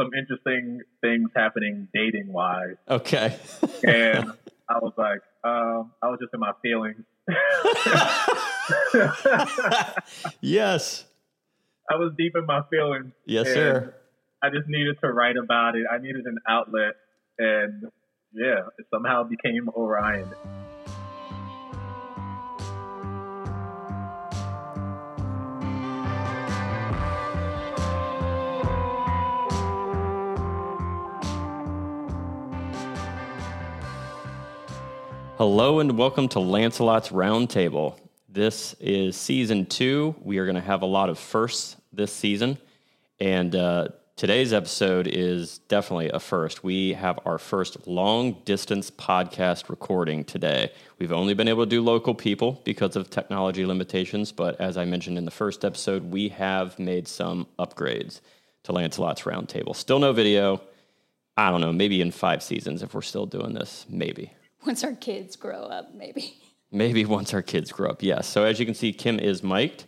some interesting things happening dating wise. Okay. and I was like, um, I was just in my feelings. yes. I was deep in my feelings. Yes, sir. I just needed to write about it. I needed an outlet, and yeah, it somehow became Orion. Hello and welcome to Lancelot's Roundtable. This is season two. We are going to have a lot of firsts this season. And uh, today's episode is definitely a first. We have our first long distance podcast recording today. We've only been able to do local people because of technology limitations. But as I mentioned in the first episode, we have made some upgrades to Lancelot's Roundtable. Still no video. I don't know, maybe in five seasons if we're still doing this, maybe once our kids grow up, maybe. Maybe once our kids grow up, yes. So as you can see, Kim is mic'd,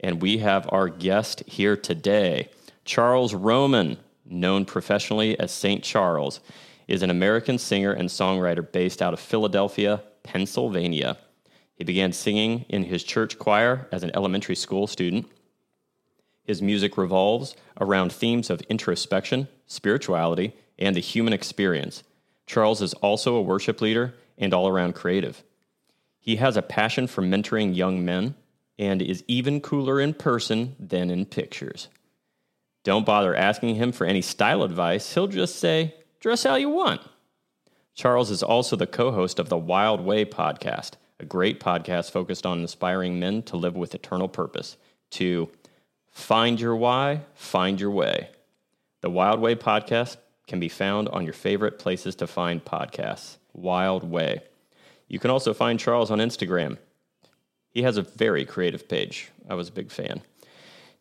and we have our guest here today. Charles Roman, known professionally as St. Charles, is an American singer and songwriter based out of Philadelphia, Pennsylvania. He began singing in his church choir as an elementary school student. His music revolves around themes of introspection, spirituality, and the human experience Charles is also a worship leader and all around creative. He has a passion for mentoring young men and is even cooler in person than in pictures. Don't bother asking him for any style advice, he'll just say, dress how you want. Charles is also the co host of the Wild Way podcast, a great podcast focused on inspiring men to live with eternal purpose, to find your why, find your way. The Wild Way podcast can be found on your favorite places to find podcasts. Wild Way. You can also find Charles on Instagram. He has a very creative page. I was a big fan.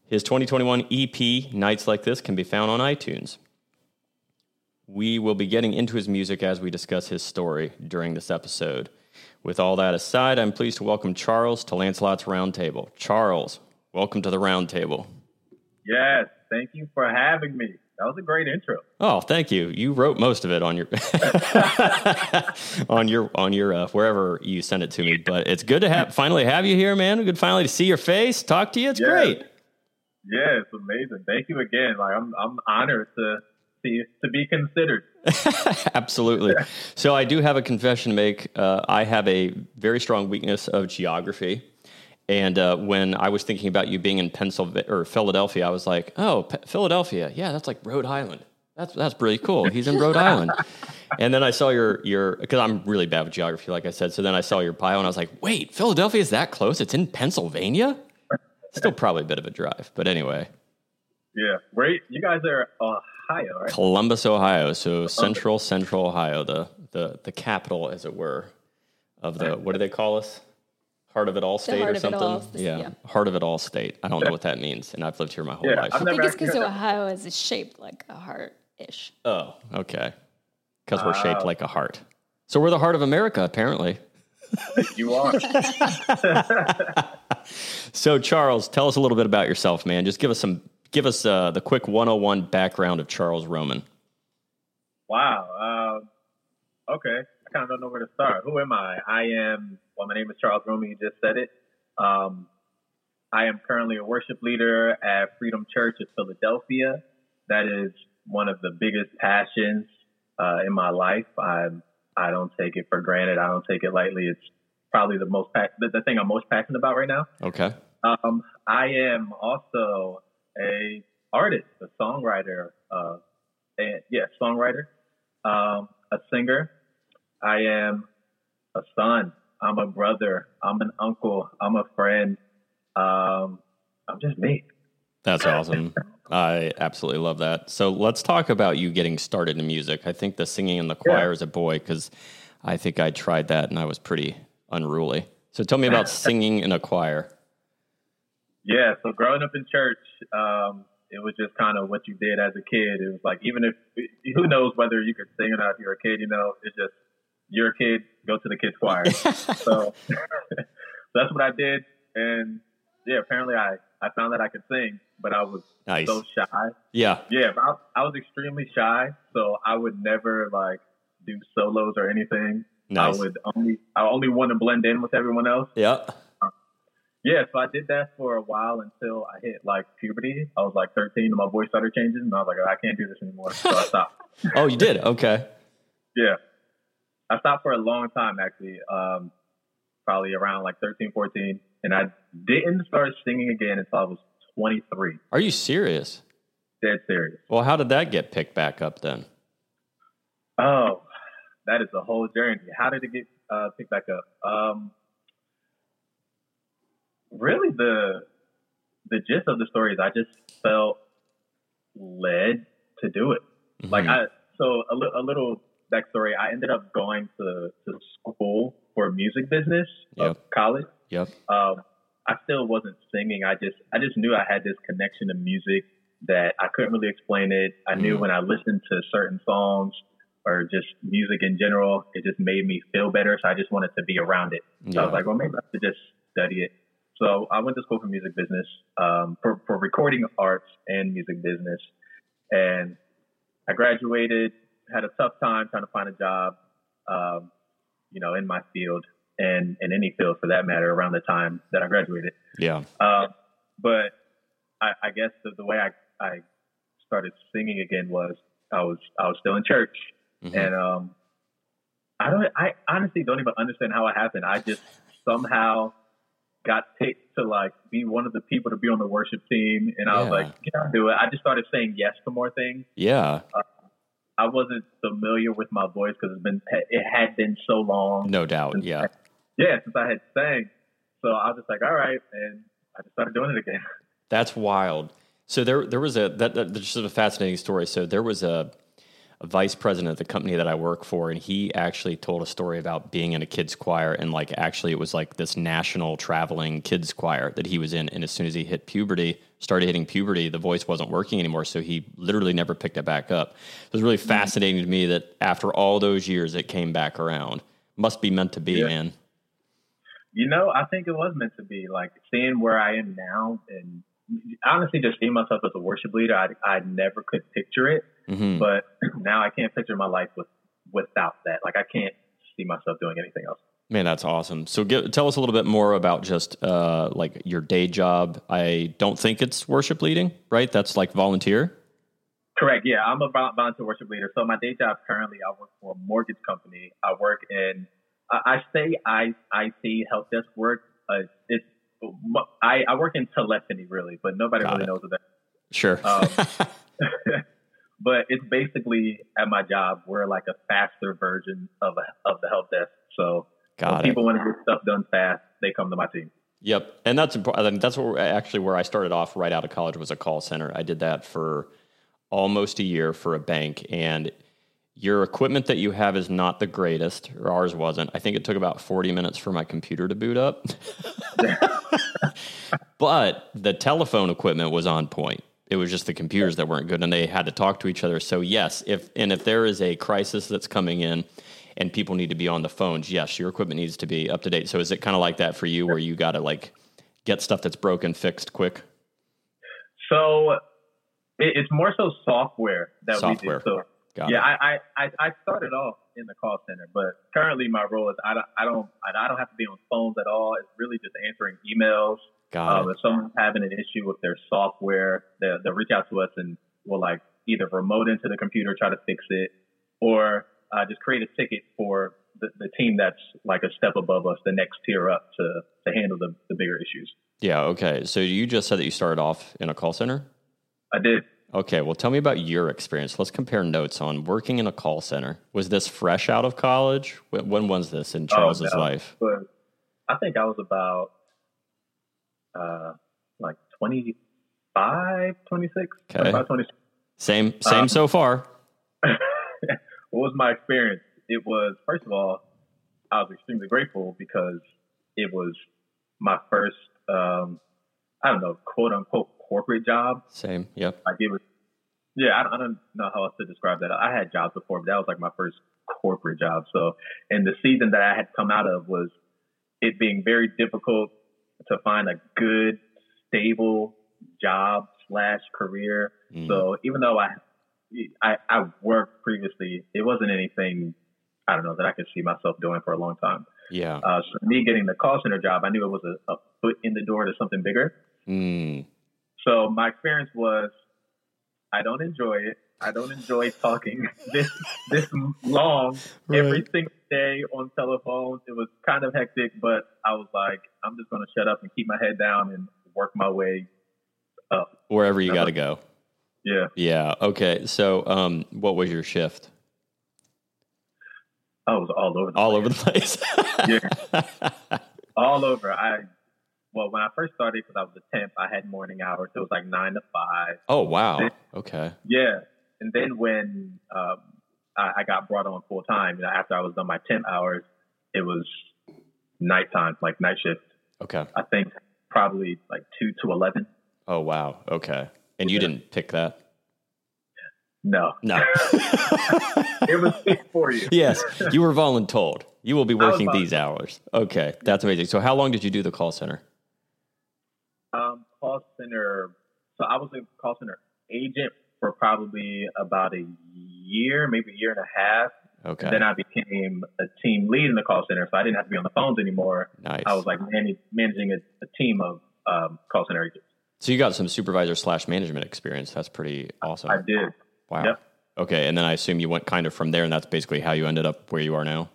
His 2021 EP, Nights Like This, can be found on iTunes. We will be getting into his music as we discuss his story during this episode. With all that aside, I'm pleased to welcome Charles to Lancelot's Roundtable. Charles, welcome to the Roundtable. Yes, thank you for having me. That was a great intro. Oh, thank you. You wrote most of it on your on your on your uh, wherever you sent it to me. But it's good to have finally have you here, man. Good finally to see your face, talk to you. It's great. Yeah, it's amazing. Thank you again. Like I'm I'm honored to see to be considered. Absolutely. So I do have a confession to make. Uh, I have a very strong weakness of geography. And uh, when I was thinking about you being in Pennsylvania or Philadelphia, I was like, "Oh, P- Philadelphia, yeah, that's like Rhode Island. That's that's really cool. He's in Rhode Island." And then I saw your your because I'm really bad with geography, like I said. So then I saw your bio, and I was like, "Wait, Philadelphia is that close? It's in Pennsylvania? Still probably a bit of a drive, but anyway." Yeah, where you guys are Ohio, right? Columbus, Ohio. So central, central Ohio, the the the capital, as it were, of the what do they call us? Heart of it all state or something. All, yeah. yeah. heart of it all state. I don't know what that means, and I've lived here my whole yeah, life. I think it's because Ohio is shaped like a heart ish. Oh, okay. Because we're shaped like a heart. So we're the heart of America, apparently. you are. so, Charles, tell us a little bit about yourself, man. Just give us some, give us uh, the quick 101 background of Charles Roman. Wow. Uh, okay. I kind of don't know where to start. Who am I? I am well, my name is Charles Roman. You just said it. Um, I am currently a worship leader at Freedom Church of Philadelphia. That is one of the biggest passions uh, in my life. I I don't take it for granted. I don't take it lightly. It's probably the most the, the thing I'm most passionate about right now. Okay. Um, I am also a artist, a songwriter, uh, and yeah, songwriter, um, a singer. I am a son. I'm a brother. I'm an uncle. I'm a friend. Um, I'm just me. That's awesome. I absolutely love that. So let's talk about you getting started in music. I think the singing in the choir yeah. as a boy, because I think I tried that and I was pretty unruly. So tell me about singing in a choir. Yeah, so growing up in church, um, it was just kind of what you did as a kid. It was like even if who knows whether you could sing or not if you're a kid, you know, it's just you're a kid, go to the kids choir. so that's what I did. And yeah, apparently I, I found that I could sing. but I was Nice. so shy. Yeah. Yeah, I, I was extremely shy, so I would never like do solos or anything. Nice. I would only I only want to blend in with everyone else. Yeah. Um, yeah, so I did that for a while until I hit like puberty. I was like 13 and my voice started changing, and I was like, I can't do this anymore. So I stopped. Oh, you did. Okay. Yeah. I stopped for a long time actually, um, probably around like 13, 14. And I didn't start singing again until I was 23. Are you serious? Dead serious. Well, how did that get picked back up then? Oh, that is a whole journey. How did it get uh, picked back up? Um, really, the the gist of the story is I just felt led to do it. Like Mhm. I, so a, li- a little backstory. I ended up going to to school for music business of Yep. college. Yep. Um, I still wasn't singing. I just I just knew I had this connection to music that I couldn't really explain it. I knew Mhm. when I listened to certain songs or just music in general, it just made me feel better. So I just wanted to be around it. So I was like, well, maybe I should just study it. So I went to school for music business, um, for, for recording arts and music business. And I graduated, had a tough time trying to find a job, um, you know, in my field and in any field for that matter around the time that I graduated. Yeah. Um, but I, I guess the, the way I, I started singing again was I was I was still in church, Mhm. and um, I don't I honestly don't even understand how it happened. I just somehow got picked to like be one of the people to be on the worship team, and I was like, yeah, I'll do it. I just started saying yes to more things. Yeah. I wasn't familiar with my voice because it's been it had been so long. No doubt. Yeah. Yeah, since I had sang, so I was just like, all right, and I just started doing it again. That's wild. So there, there was a that, that just a fascinating story. So there was a vice president of the company that I work for, and he actually told a story about being in a kids choir, and like actually it was like this national traveling kids choir that he was in, and as soon as he hit puberty, started hitting puberty, the voice wasn't working anymore, so he literally never picked it back up. It was really mm. fascinating to me that after all those years, it came back around. Must be meant to be, Yeah. man. You know, I think it was meant to be. Like seeing where I am now, and honestly, just seeing myself as a worship leader, I I never could picture it. hmm But now I can't picture my life with without that. Like I can't see myself doing anything else. Man, that's awesome. So, give, tell us a little bit more about just uh, like your day job. I don't think it's worship leading, right? That's like volunteer. Correct. Yeah, I'm a volunteer worship leader. So my day job currently, I work for a mortgage company. I work in, I I say I IT help desk work. Uh, it's I, I work in telephony really, but nobody Got really it. knows what that. Sure. Um, but it's basically at my job we're like a faster version of a, of the help desk. So people want to get stuff done fast, they come to my team. Yep, and that's impor- I think that's what actually where I started off right out of college was a call center. I did that for almost a year for a bank, and your equipment that you have is not the greatest, or ours wasn't. I think it took about forty minutes for my computer to boot up, but the telephone equipment was on point. It was just the computers that weren't good, and they had to talk to each other. So yes, if and if there is a crisis that's coming in, and people need to be on the phones, yes, your equipment needs to be up to date. So is it kind of like that for you, where you got to like get stuff that's broken fixed quick? So it's more so software that Software. we do. So Got yeah. I, I, I started off in the call center, but currently my role is I don't I don't I don't have to be on phones at all. It's really just answering emails. Got Um, it. if someone's having an issue with their software, they'll, they'll reach out to us and we'll like either remote into the computer, try to fix it, or uh, just create a ticket for the, the team that's like a step above us, the next tier up to, to handle the, the bigger issues. Yeah. Okay. So you just said that you started off in a call center. I did. Okay. Well, tell me about your experience. Let's compare notes on working in a call center. Was this fresh out of college? When, when was this in Charles's no. life? I think I was about uh, like 25, 26, Okay. 25, 26. Same. Same Um, so far. what was my experience? It was first of all, I was extremely grateful because it was my first, um, I don't know, quote unquote corporate job. Same. Yep. Like it was, yeah, I don't, I don't know how else to describe that. I had jobs before, but that was like my first corporate job. So, and the season that I had come out of was it being very difficult to find a good, stable job slash career. Mm. So even though I, I I worked previously, it wasn't anything I don't know that I could see myself doing for a long time. Yeah. Uh, so me getting the call center job, I knew it was a, a foot in the door to something bigger. Mm. So my experience was, I don't enjoy it. I don't enjoy talking this this long every single day on telephones. It was kind of hectic, but I was like, I'm just going to shut up and keep my head down and work my way up. Wherever you got to go. Yeah, Yeah. Okay. So, um, what was your shift? I was all over the All place. over the place. Yeah. all over. I well, when I first started, because I was a temp, I had morning hours. It was like nine to five. oh wow. Okay. Yeah, and then when um, I, I got brought on full time, you know, after I was done my temp hours, it was nighttime, like night shift. Okay. I think probably like two to eleven. Oh wow. Okay. And you Yeah. didn't pick that? No, No. it was picked for you. yes, you were voluntold. You will be working these hours. Okay, that's amazing. So, how long did you do the call center? Call center. So I was a call center agent for probably about a year, maybe a year and a half. Okay, Then I became a team lead in the call center, so I didn't have to be on the phones anymore. nice. I was like man- managing a, a team of um, call center agents. so you got some supervisor slash management experience. That's pretty awesome. I did. Wow. Yep. Okay, and then I assume you went kind of from there, and that's basically how you ended up where you are now.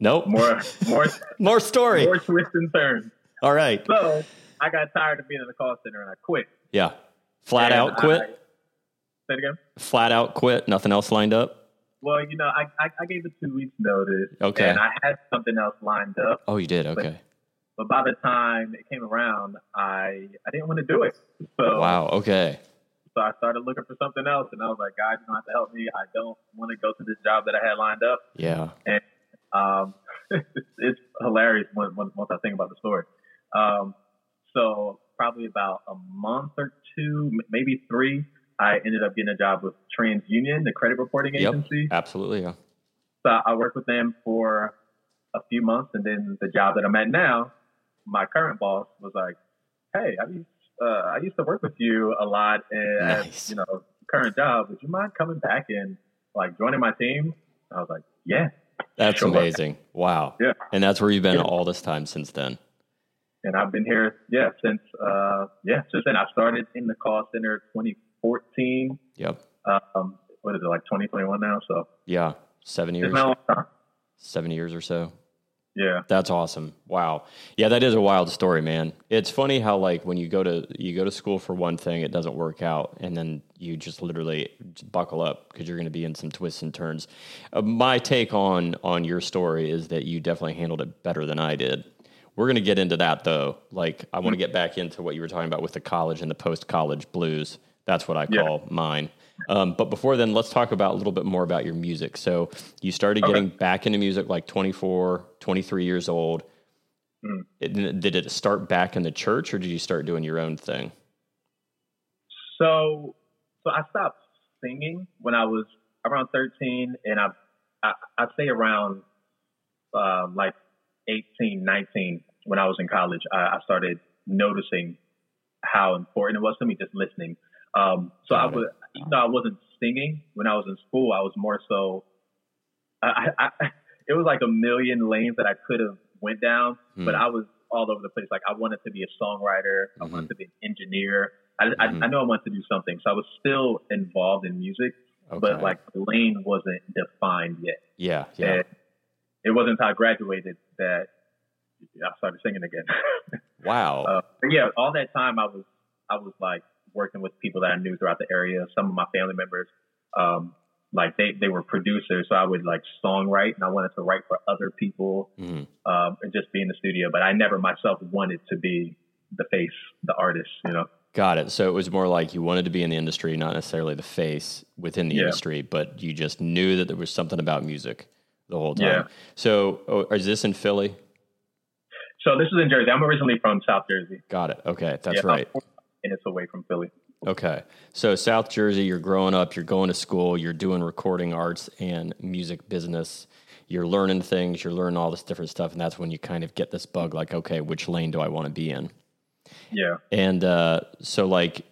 Nope. More, more, More story. more twists and turns. All right. So I got tired of being in the call center and I quit. Yeah. Flat And out quit. I- say it again. Flat out quit. Nothing else lined up. Well, you know, I, I, I gave a two weeks notice. Okay. And I had something else lined up, Oh, you did. Okay. but by the time it came around, I I didn't want to do it. So Wow. Okay. so I started looking for something else, and I was like, guys, you don't have to help me. I don't want to go to this job that I had lined up. Yeah. Um, it's, it's hilarious when, when, once I think about the story. Um, so probably about a month or two, m- maybe three, I ended up getting a job with TransUnion, the credit reporting agency. Yep. Absolutely. Yeah. So I worked with them for a few months, and then the job that I'm at now, my current boss was like, "Hey, I used uh, I used to work with you a lot, and Nice. you know, current job. Would you mind coming back and like joining my team?" I was like, "Yeah." That's Sure. amazing. Wow. Yeah. And that's where you've been Yeah. all this time since then. And I've been here, yeah, since uh, yeah, since then. I started in the call center 2014. Yep. Um, what is it like 2021 now? So Yeah. Seven years. been a long time. Seven years or so. Yeah, That's awesome. Wow. Yeah, that is a wild story, man. It's funny how like when you go to you go to school for one thing, it doesn't work out, and then you just literally just buckle up because you're going to be in some twists and turns. Uh, my take on on your story is that you definitely handled it better than I did. We're going to get into that though. Like I want to get back into what you were talking about with the college and the post college blues. That's what I Yeah. call mine. Um, but before then, let's talk about a little bit more about your music. So you started Okay. getting back into music like 24, 23 years old. Mm. It- did it start back in the church or did you start doing your own thing? So, so I stopped singing when I was around 13, and I, I I'd say around um, like 18, 19 when I was in college, I, I started noticing how important it was to me just listening. Um, so I Got it. was, even though I wasn't singing when I was in school, I was more so. I, I, I it was like a million lanes that I could have went down, but Hmm. I was all over the place. Like I wanted to be a songwriter, I Mhm. wanted to be an engineer. I, Mhm. I, I know I wanted to do something, so I was still involved in music, Okay. but like the lane wasn't defined yet. yeah, yeah. And it wasn't until I graduated that I started singing again. wow. Uh, yeah, all that time I was I was like working with people that I knew throughout the area. Some of my family members, um, like they they were producers, so I would like songwrite, and I wanted to write for other people Mhm. um, and just be in the studio. But I never myself wanted to be the face, the artist. You know? Got it. So it was more like you wanted to be in the industry, not necessarily the face within the Yeah. industry, but you just knew that there was something about music the whole time. Yeah. So oh, is this in Philly? So this is in Jersey. I'm originally from South Jersey. Got it. Okay, that's Yeah, right. and it's away from Philly. Okay. So South Jersey, you're growing up, you're going to school, you're doing recording arts and music business. You're learning things, you're learning all this different stuff, and that's when you kind of get this bug like, okay, which lane do I want to be in? Yeah. And uh, so, like,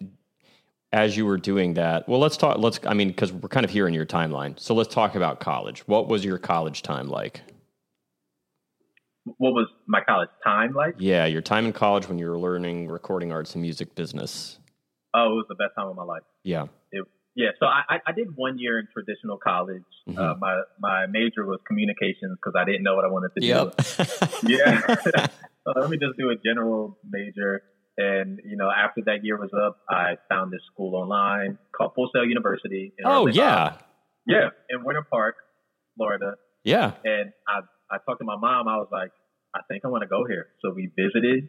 as you were doing that, well, let's talk. Let's, I mean, because we're kind of here in your timeline. So let's talk about college. What was your college time like? What was my college time like? Yeah, your time in college when you were learning recording arts and music business. Oh, it was the best time of my life. Yeah. It, yeah. So I, I- did one year in traditional college. Mhm. Uh, my my major was communications because I didn't know what I wanted to do. Yeah. so let me just do a general major. And, you know, after that year was up, I found this school online called Full Sail University. in oh, yeah. Yeah, in Winter Park, Florida. Yeah. And I, I talked to my mom. I was like, I think I want to go here. So we visited,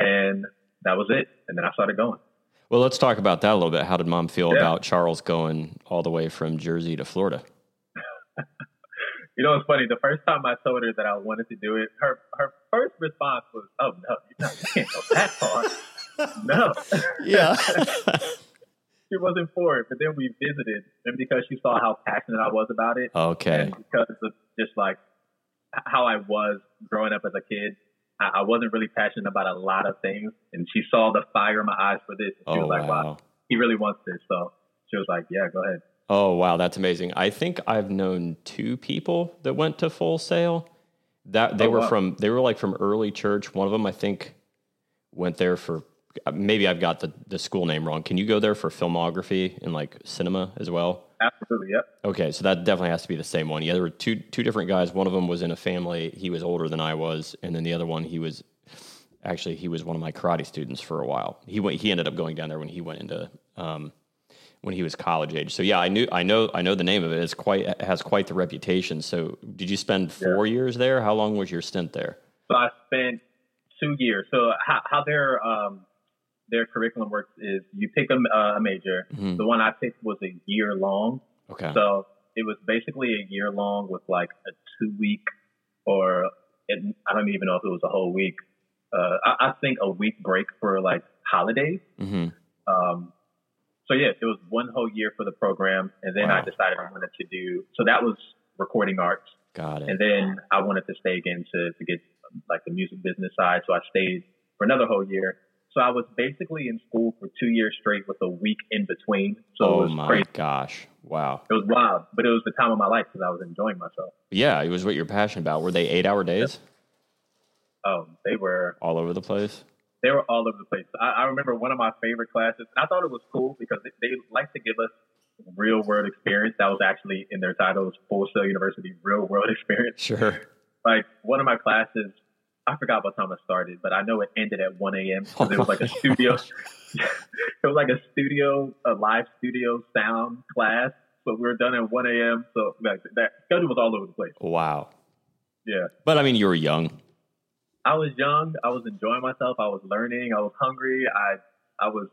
and that was it. And then I started going. Well, let's talk about that a little bit. How did mom feel Yeah. about Charles going all the way from Jersey to Florida? You know, it's funny. The first time I told her that I wanted to do it, her her first response was, "Oh no, you know, you can't go that far." no, Yeah. she wasn't for it. But then we visited, and because she saw how passionate I was about it, okay. because of just like how I was growing up as a kid, I, I wasn't really passionate about a lot of things. And she saw the fire in my eyes for this. And she Oh, was like, wow. "Wow, he really wants this." So she was like, "Yeah, go ahead." Oh wow, that's amazing. I think I've known two people that went to Full Sail. That they Oh, were wow. from they were like from early church. One of them I think went there for maybe I've got the, the school name wrong. Can you go there for filmography and like cinema as well? Absolutely, yep. Okay, so that definitely has to be the same one. Yeah, there were two two different guys. One of them was in a family. He was older than I was, and then the other one he was actually he was one of my karate students for a while. He went. He ended up going down there when he went into um, when he was college age. So yeah, I knew I know I know the name of it. It's quite it has quite the reputation. So did you spend four years there? How long was your stint there? So I spent two years. So how, how their um, their curriculum works is you pick a, a major. Mhm. The one I picked was a year long. Okay. So it was basically a year long with like a two week or it, I don't even know if it was a whole week. Uh, I, I think a week break for like holidays. hmm Um, so yeah, it was one whole year for the program, and then I decided I wanted to do. So that was recording arts. Got it. And then I wanted to stay again to, to get like the music business side. So I stayed for another whole year. So I was basically in school for two years straight with a week in between. So it oh was my crazy. gosh! Wow. It was wild, but it was the time of my life because I was enjoying myself. Yeah, it was what you're passionate about. Were they eight hour days Oh, they were all over the place? They were all over the place. I, I remember one of my favorite classes. And I thought it was cool because they, they like to give us real world experience. That was actually in their titles, it Full Sail University Real World Experience. Sure. like one of my classes, I forgot what time it started, but I know it ended at 1 a.m. because it was like a studio. it was like a studio, a live studio sound class. So we were done at 1 a.m. So like, that schedule was all over the place. Wow. Yeah. But I mean, you were young. I was young. I was enjoying myself. I was learning. I was hungry. I I was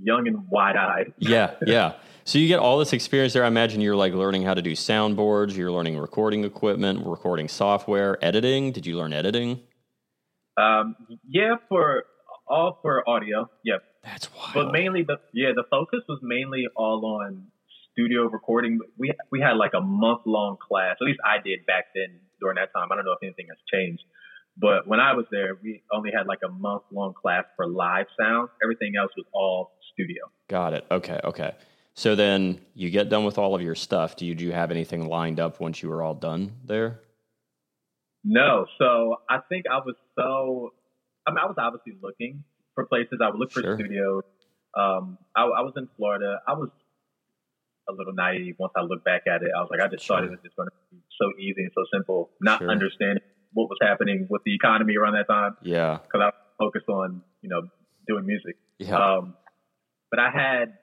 young and wide eyed. Yeah, yeah. So you get all this experience there. I imagine you're like learning how to do soundboards. You're learning recording equipment, recording software, editing. Did you learn editing? Um, yeah, for all for audio. Yep. That's wild. But mainly the yeah, the focus was mainly all on studio recording. We we had like a month long class. At least I did back then during that time. I don't know if anything has changed. But when I was there, we only had like a month long class for live sound. Everything else was all studio. Got it. Okay, okay. So then you get done with all of your stuff. Do you do you have anything lined up once you were all done there? No, so I think I was so. I mean, I was obviously looking for places. I would look for Sure. studios. Um, I, I was in Florida. I was a little naive once I look back at it. I was like, I just thought it was just going to be so easy and so simple, not Sure. understanding what was happening with the economy around that time Yeah. because I was focused on you know doing music. Yeah. Um, but I had,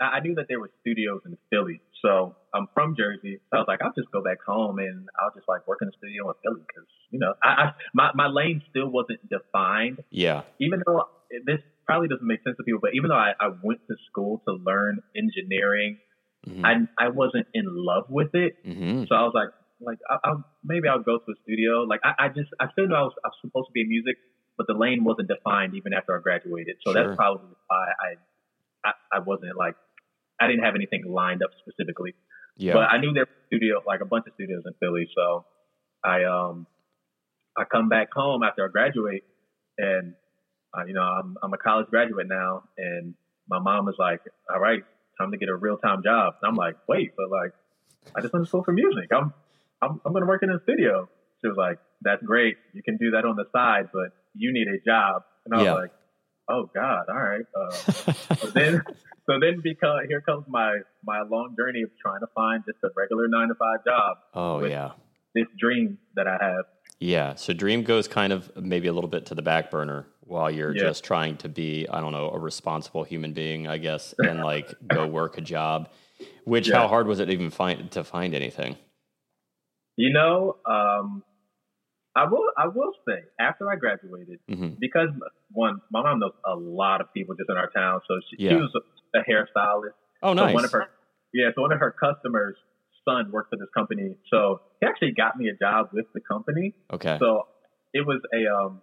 I knew that there were studios in Philly. So I'm from Jersey. So I was like, I'll just go back home and I'll just like work in the studio in Philly because, you know, I, I, my, my lane still wasn't defined. yeah. Even though this probably doesn't make sense to people, but even though I, I went to school to learn engineering, Mhm. I, I wasn't in love with it. Mhm. So I was like, like I, I'll, maybe I'll go to a studio. Like I, I just I still know I was, I was supposed to be in music, but the lane wasn't defined even after I graduated. So Sure. that's probably why I, I I wasn't like I didn't have anything lined up specifically. Yeah. But I knew there were studio like a bunch of studios in Philly. So I um I come back home after I graduate and uh, you know, I'm I'm a college graduate now, and my mom was like, all right, time to get a real time job. And I'm like, wait, but like, I just went to school for music. I'm I'm I'm gonna work in a studio. She was like, that's great. You can do that on the side, but you need a job. And I was like, oh God, all right. Uh, so then, so then because here comes my my long journey of trying to find just a regular nine to five job. oh yeah. This dream that I have. Yeah. So dream goes kind of maybe a little bit to the back burner while you're Yeah. just trying to be, I don't know, a responsible human being, I guess, and like go work a job. Which Yeah. how hard was it even find to find anything? You know, um, I will I will say after I graduated, hmm because one, my mom knows a lot of people just in our town, so she, Yeah. she was a, a hairstylist. Oh, So nice. one of her, yeah, so one of her customers' son worked for this company, so he actually got me a job with the company. okay. So it was a um,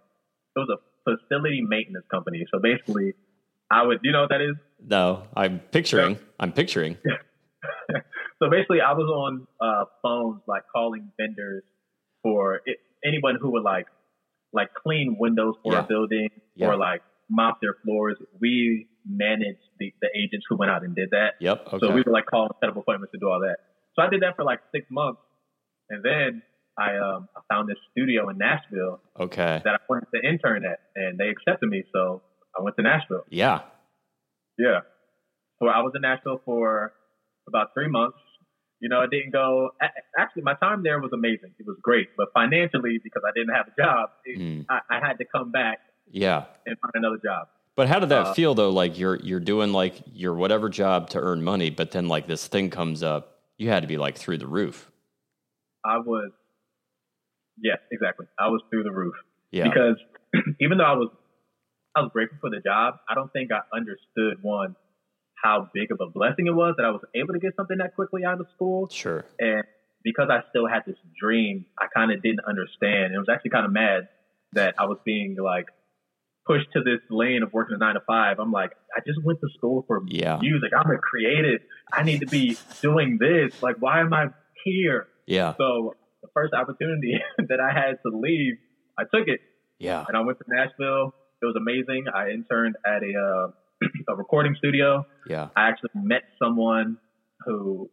it was a facility maintenance company. So basically, I would, you know what that is? no, I'm picturing. I'm picturing. So basically, I was on uh, phones like calling vendors for it, anyone who would like like clean windows for Yeah. a building Yeah. or like mop their floors. We managed the, the agents who went out and did that. Yep. Okay. So we were like calling set up appointments to do all that. So I did that for like six months, and then I um I found this studio in Nashville okay. that I wanted to intern at, and they accepted me. So I went to Nashville. Yeah. Yeah. So I was in Nashville for about three months. You know, it didn't go. Actually, my time there was amazing. It was great, but financially, because I didn't have a job, it, Mm. I, I had to come back Yeah. and find another job. But how did that Uh, feel though? Like you're you're doing like your whatever job to earn money, but then like this thing comes up, you had to be like through the roof. I was, yes, exactly. I was through the roof Yeah. because even though I was, I was grateful for the job. I don't think I understood one how big of a blessing it was that I was able to get something that quickly out of school. Sure. And because I still had this dream, I kind of didn't understand. It was actually kind of mad that I was being like pushed to this lane of working a nine to five. I'm like, I just went to school for Yeah. music. I'm a creative. I need to be doing this. Like, why am I here? Yeah. So the first opportunity that I had to leave, I took it Yeah. and I went to Nashville. It was amazing. I interned at a uh, a recording studio. Yeah. I actually met someone who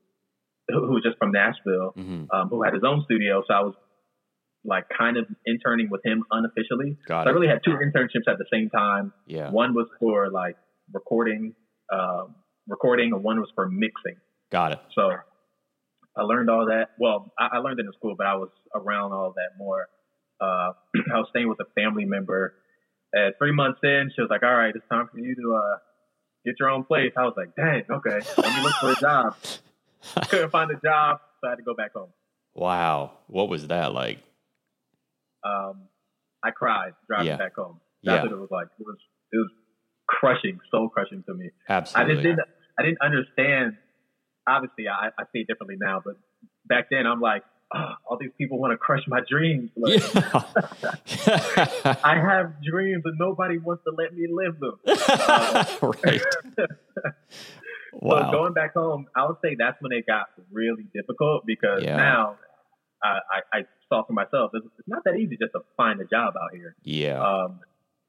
who was just from Nashville, hmm um, who had his own studio. So I was like kind of interning with him unofficially. Got So I really had two internships at the same time. Yeah. One was for like recording, um, recording, and one was for mixing. Got it. So I learned all that. Well, I, I learned it in school, but I was around all that more. Uh, I was staying with a family member. At three months in, she was like, "All right, it's time for you to uh, get your own place." I was like, "Dang, okay, let me look for a job." Couldn't find a job, so I had to go back home. Wow. What was that like? Um, I cried driving Yeah. back home. That's Yeah. what it was like. It was it was crushing, soul crushing to me. Absolutely. I just didn't I didn't understand. Obviously, I, I see it differently now, but back then I'm like, oh, all these people want to crush my dreams. Like, Yeah. I have dreams and nobody wants to let me live them. Uh, right. So going back home, I would say that's when it got really difficult because Yeah. now I, I, I saw for myself it's, it's not that easy just to find a job out here. Yeah. Um,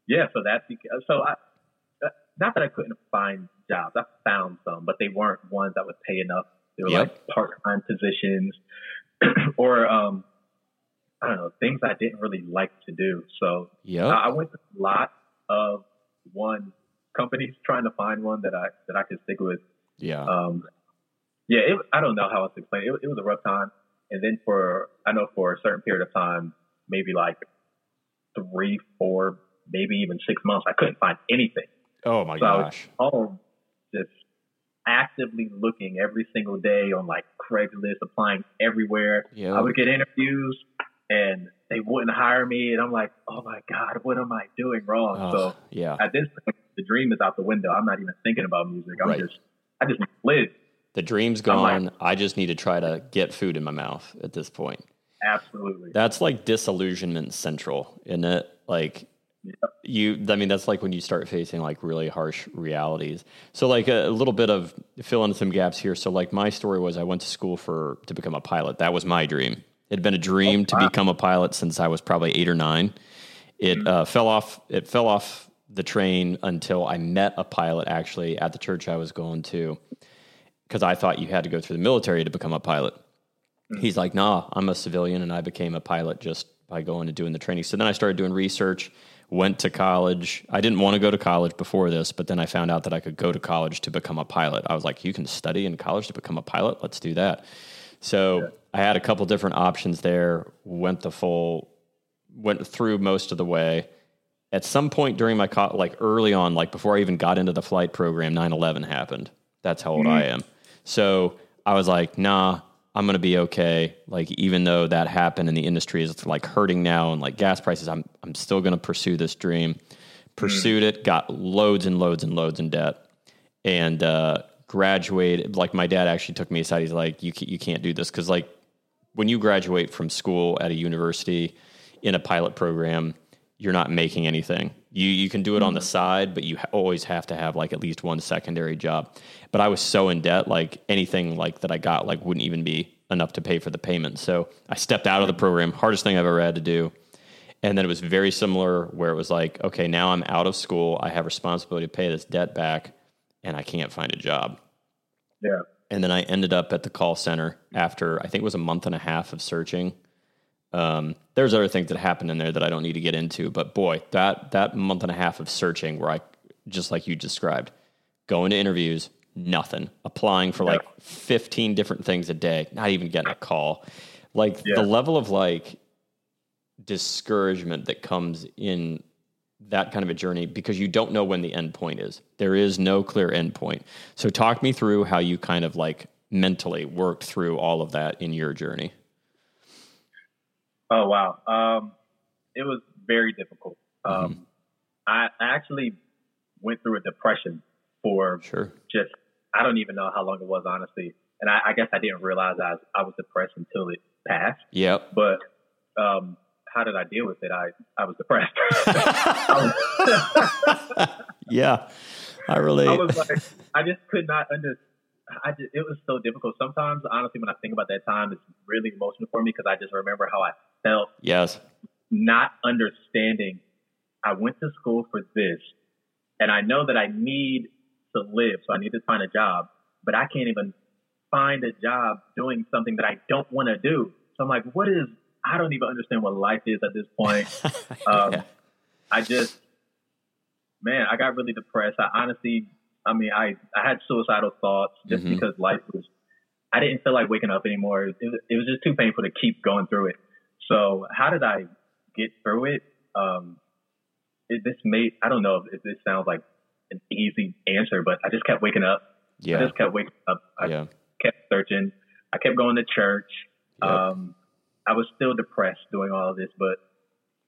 yeah, so that's because, so I, uh, not that I couldn't find jobs. I found some, but they weren't ones that would pay enough. They were Yep. like part-time positions or, um, I don't know, things I didn't really like to do. So Yep. I I went to a lot of one companies trying to find one that I, that I could stick with. yeah. Um, yeah, it, I don't know how else to explain it. it. Was a rough time. And then for, I know for a certain period of time, maybe like three, four, maybe even six months, I couldn't find anything. oh my so I was gosh. home just actively looking every single day on like Craigslist, applying everywhere. I would get interviews and they wouldn't hire me. And I'm like, oh my God, what am I doing wrong? Oh, so yeah. at this point, the dream is out the window. I'm not even thinking about music. I'm Right. just, I just live. The dream's I'm like- gone. I just need to try to get food in my mouth at this point. Absolutely. That's like disillusionment central, isn't it? Like Yep. You, I mean, that's like when you start facing like really harsh realities. So like a, a little bit of fill in some gaps here. So like my story was I went to school for to become a pilot. That was my dream. It had been a dream to wow. become a pilot since I was probably eight or nine. It uh, fell off. It fell off the train until I met a pilot actually at the church I was going to because I thought you had to go through the military to become a pilot. He's like, nah, I'm a civilian and I became a pilot just by going and doing the training. So then I started doing research, went to college. I didn't want to go to college before this, but then I found out that I could go to college to become a pilot. I was like, you can study in college to become a pilot? Let's do that. So I had a couple different options there, went the full, went through most of the way. At some point during my, co- like early on, like before I even got into the flight program, 9 11 happened. That's how old I mm. am. So I was like, nah, I'm going to be okay. Like, even though that happened and the industry is like hurting now and like gas prices, I'm, I'm still going to pursue this dream. Pursued it, got loads and loads and loads in debt and uh, graduated. Like, my dad actually took me aside. He's like, you, you can't do this. Cause like when you graduate from school at a university in a pilot program, you're not making anything. You you can do it on the mm-hmm. side, but you ha- always have to have like at least one secondary job. But I was so in debt, like anything like that I got like wouldn't even be enough to pay for the payment. So I stepped out of the program. Hardest thing I've ever had to do. And then it was very similar where it was like, okay, now I'm out of school. I have responsibility to pay this debt back, and I can't find a job. Yeah. And then I ended up at the call center after I think it was a month and a half of searching. Um, there's other things that happened in there that I don't need to get into, but boy, that that month and a half of searching, where I just like you described, going to interviews, nothing, applying for like 15 different things a day, not even getting a call, like Yeah. the level of like discouragement that comes in that kind of a journey because you don't know when the end point is. There is no clear end point. So talk me through how you kind of like mentally worked through all of that in your journey. Oh wow. Um, it was very difficult. Mm-hmm. Um, I I actually went through a depression for Sure. just I don't even know how long it was honestly, and I, I guess I didn't realize I was, I was depressed until it passed. Yep. But um, how did I deal with it? I I was depressed. I was, Yeah. I relate. I was like, I just could not understand. I just, it was so difficult. Sometimes, honestly, when I think about that time, it's really emotional for me because I just remember how I yes. not understanding. I went to school for this, and I know that I need to live, so I need to find a job, but I can't even find a job doing something that I don't want to do. So I'm like, what is? I don't even understand what life is at this point. Um, Yeah. I just, man, I got really depressed. I honestly, I mean, I, I had suicidal thoughts just Mhm. because life was, I didn't feel like waking up anymore. It, was- it was just too painful to keep going through it. So how did I get through it? Um, it this made, I don't know if this sounds like an easy answer, but I just kept waking up. Yeah. I just kept waking up. I Yeah. kept searching. I kept going to church. Yep. Um, I was still depressed doing all of this, but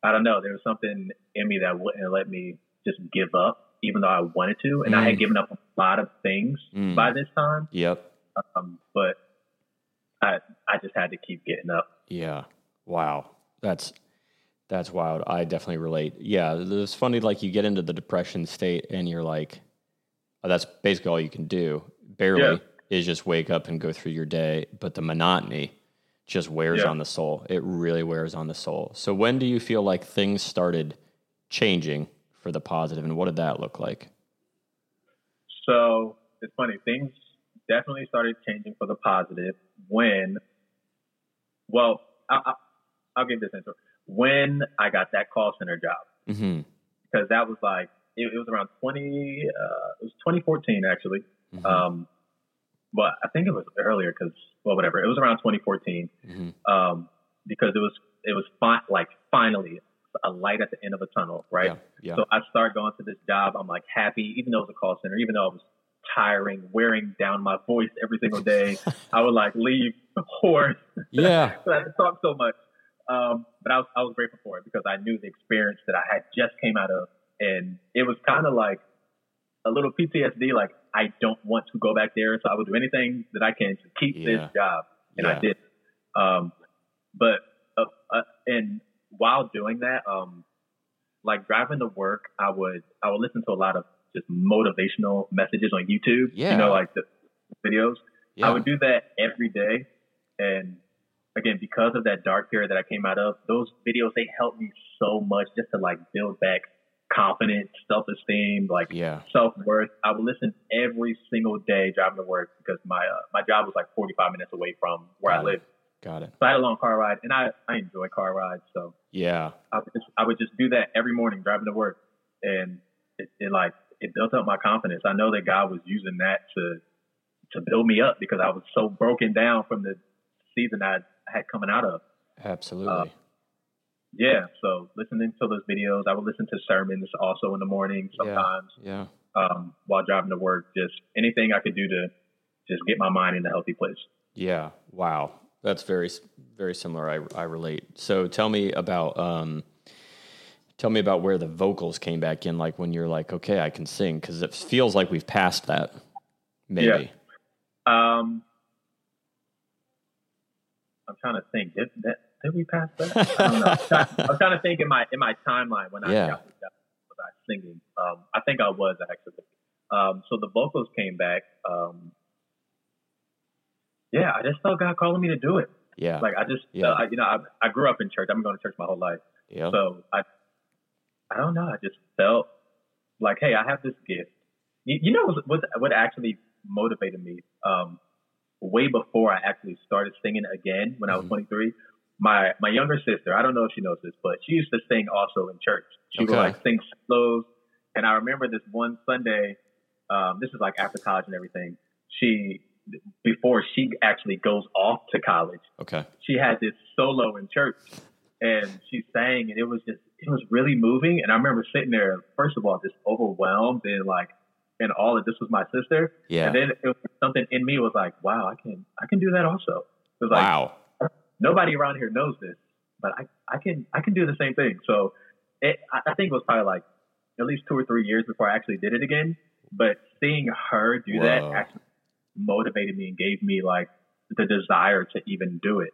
I don't know. There was something in me that wouldn't let me just give up, even though I wanted to. And I had Mm. given up a lot of things Mm. by this time, Yep. um, but I I just had to keep getting up. Yeah. Wow. That's that's wild. I definitely relate. Yeah, it's funny like you get into the depression state and you're like oh, that's basically all you can do. Barely Yeah. is just wake up and go through your day, but the monotony just wears Yeah. on the soul. It really wears on the soul. So when do you feel like things started changing for the positive and what did that look like? So it's funny. Things definitely started changing for the positive when, well, I, I, I'll give this answer. When I got that call center job, Mhm. because that was like it, it was around 20 uh, it was 2014 actually Mhm. um but i think it was earlier because well whatever it was around 2014 Mhm. um because it was it was fi- like finally a light at the end of a tunnel right Yeah. Yeah. so i start going to this job i'm like happy even though it was a call center even though it was tiring wearing down my voice every single day i would like leave hoarse yeah. so I talk so much. Um, but I was I was grateful for it because I knew the experience that I had just came out of, and it was kind of like a little PTSD. Like I don't want to go back there, so I would do anything that I can to keep Yeah. this job, and Yeah. I did. Um, but uh, uh, and while doing that, um, like driving to work, I would I would listen to a lot of just motivational messages on YouTube. Yeah. You know, like the videos. Yeah. I would do that every day. And again, because of that dark period that I came out of, those videos, they helped me so much just to like build back confidence, self esteem, like Yeah. self worth. I would listen every single day driving to work because my uh, my job was like 45 minutes away from where I Got it. live. Got it. So I had a long car ride, and I I enjoy car rides, so Yeah. I would just I would just do that every morning driving to work, and it, it like it built up my confidence. I know that God was using that to to build me up because I was so broken down from the season I had coming out of. Absolutely. Uh, Yeah, so listening to those videos, I would listen to sermons also in the morning sometimes yeah. um, while driving to work. Just anything I could do to just get my mind in a healthy place. Yeah. Wow. That's very very similar. I I relate. So tell me about um tell me about where the vocals came back in like when you're like okay, I can sing cuz it feels like we've passed that. Maybe. Um, I'm trying to think. Did, did, did we pass that? I don't know. I'm trying, I'm trying to think in my in my timeline when I Yeah. got, got was I singing. Um, I think I was actually. Um, so the vocals came back. Um, yeah, I just felt God calling me to do it. Yeah. Like I just, Yeah. uh, I, you know, I, I grew up in church. I've been going to church my whole life. yeah. So I, I don't know. I just felt like, hey, I have this gift. You, you know what, what what actually motivated me? Um, way before I actually started singing again when I was Mhm. 23. My my younger sister, I don't know if she knows this, but she used to sing also in church. She would Okay. like sing solos, and I remember this one Sunday. Um, this is like after college and everything. She before she actually goes off to college Okay. she had this solo in church and she sang and it was just it was really moving and I remember sitting there first of all just overwhelmed and like and all of this was my sister Yeah. and then it was something in me was like wow I can I can do that also it was like wow. nobody around here knows this but I I can I can do the same thing so it I think it was probably like at least two or three years before I actually did it again but seeing her do that actually motivated me and gave me like the desire to even do it.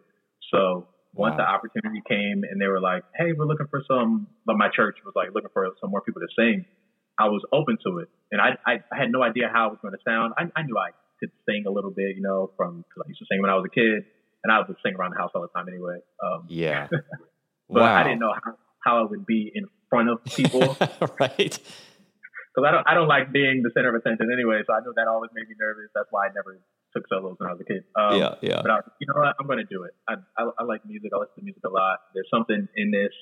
So once Wow. the opportunity came and they were like, "Hey, we're looking for some," but my church was like looking for some more people to sing. I was open to it, and I I, I had no idea how it was going to sound. I, I knew I could sing a little bit, you know, from because I used to sing when I was a kid, and I would just sing around the house all the time anyway. Um, Yeah. but wow. I didn't know how, how I would be in front of people right. because I don't I don't like being the center of attention anyway. So I know that always made me nervous. That's why I never took solos when I was a kid. Um, yeah, yeah. But I, you know what? I'm going to do it. I, I, I like music. I listen to music a lot. There's something in this,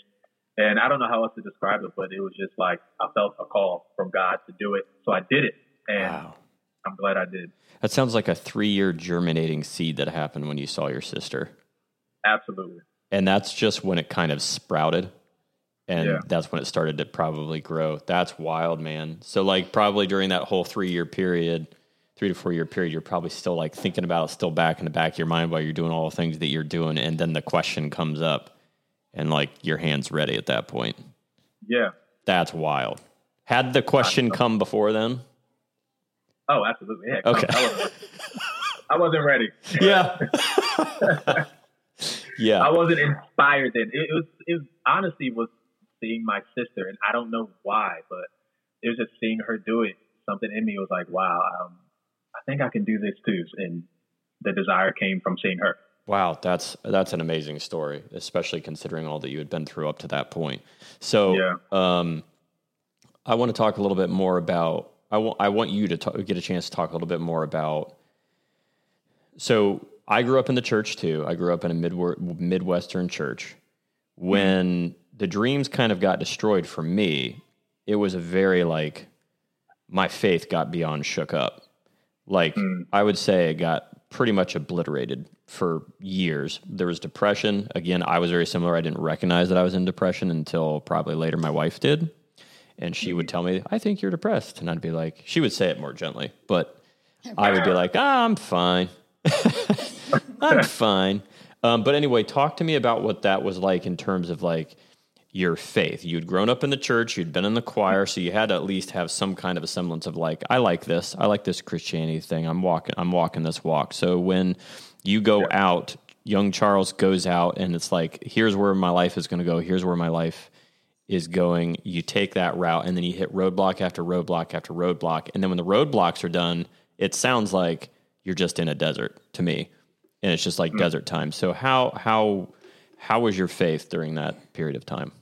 and I don't know how else to describe it, but it was just like I felt a call from God to do it, so I did it, and Wow. I'm glad I did. That sounds like a 3-year germinating seed that happened when you saw your sister. Absolutely. and that's just when it kind of sprouted and Yeah. that's when it started to probably grow that's wild man so like probably during that whole three year period three to four year period you're probably still like thinking about it still back in the back of your mind while you're doing all the things that you're doing and then the question comes up and like your hands ready at that point Yeah. that's wild had the question come before then Oh, absolutely. Yeah. Okay. I wasn't, I wasn't ready. yeah yeah I wasn't inspired then. It, it was it honestly was seeing my sister, and I don't know why, but it was just seeing her do it. Something in me was like, wow, um, I think I can do this too. And the desire came from seeing her. Wow, that's that's an amazing story, especially considering all that you had been through up to that point. So, Yeah. um, I want to talk a little bit more about. I want I want you to talk, get a chance to talk a little bit more about. So, I grew up in the church too. I grew up in a mid midwestern church. When the dreams kind of got destroyed for me, it was a very like my faith got beyond shook up. Like I would say it got pretty much obliterated for years. There was depression. Again, I was very similar. I didn't recognize that I was in depression until probably later my wife did. And she would tell me, I think you're depressed. And I'd be like, she would say it more gently, but I would be like, ah, I'm fine. I'm fine. Um, but anyway, talk to me about what that was like in terms of like your faith. You'd grown up in the church, you'd been in the choir, so you had to at least have some kind of a semblance of like, I like this, I like this Christianity thing. I'm walking, I'm walking this walk. So when you go out, young Charles goes out, and it's like, here's where my life is going to go. Here's where my life is going. You take that route, and then you hit roadblock after roadblock after roadblock, and then when the roadblocks are done, it sounds like you're just in a desert to me, and it's just like hmm. desert time. So how how how was your faith during that period of time?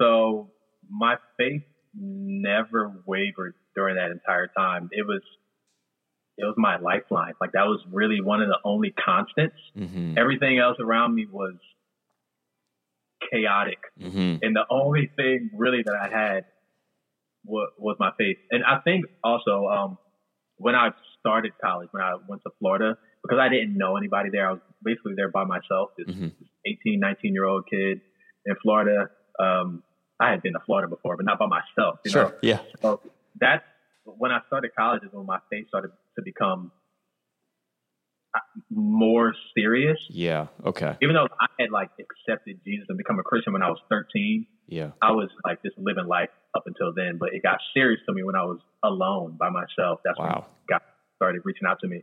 So my faith never wavered during that entire time. It was it was my lifeline. Like that was really one of the only constants. Mm-hmm. Everything else around me was chaotic, Mm-hmm. and the only thing really that I had was, was my faith. And I think also um, when I started college, when I went to Florida, because I didn't know anybody there, I was basically there by myself. This Mhm. 18, 19 year old kid in Florida. Um, I had been to Florida before, but not by myself. You know? Sure. Yeah. So that's when I started college is when my faith started to become uh, more serious. Yeah. Okay. Even though I had like accepted Jesus and become a Christian when I was 13, Yeah. I was like just living life up until then. But it got serious to me when I was alone by myself. That's when Wow. God started reaching out to me.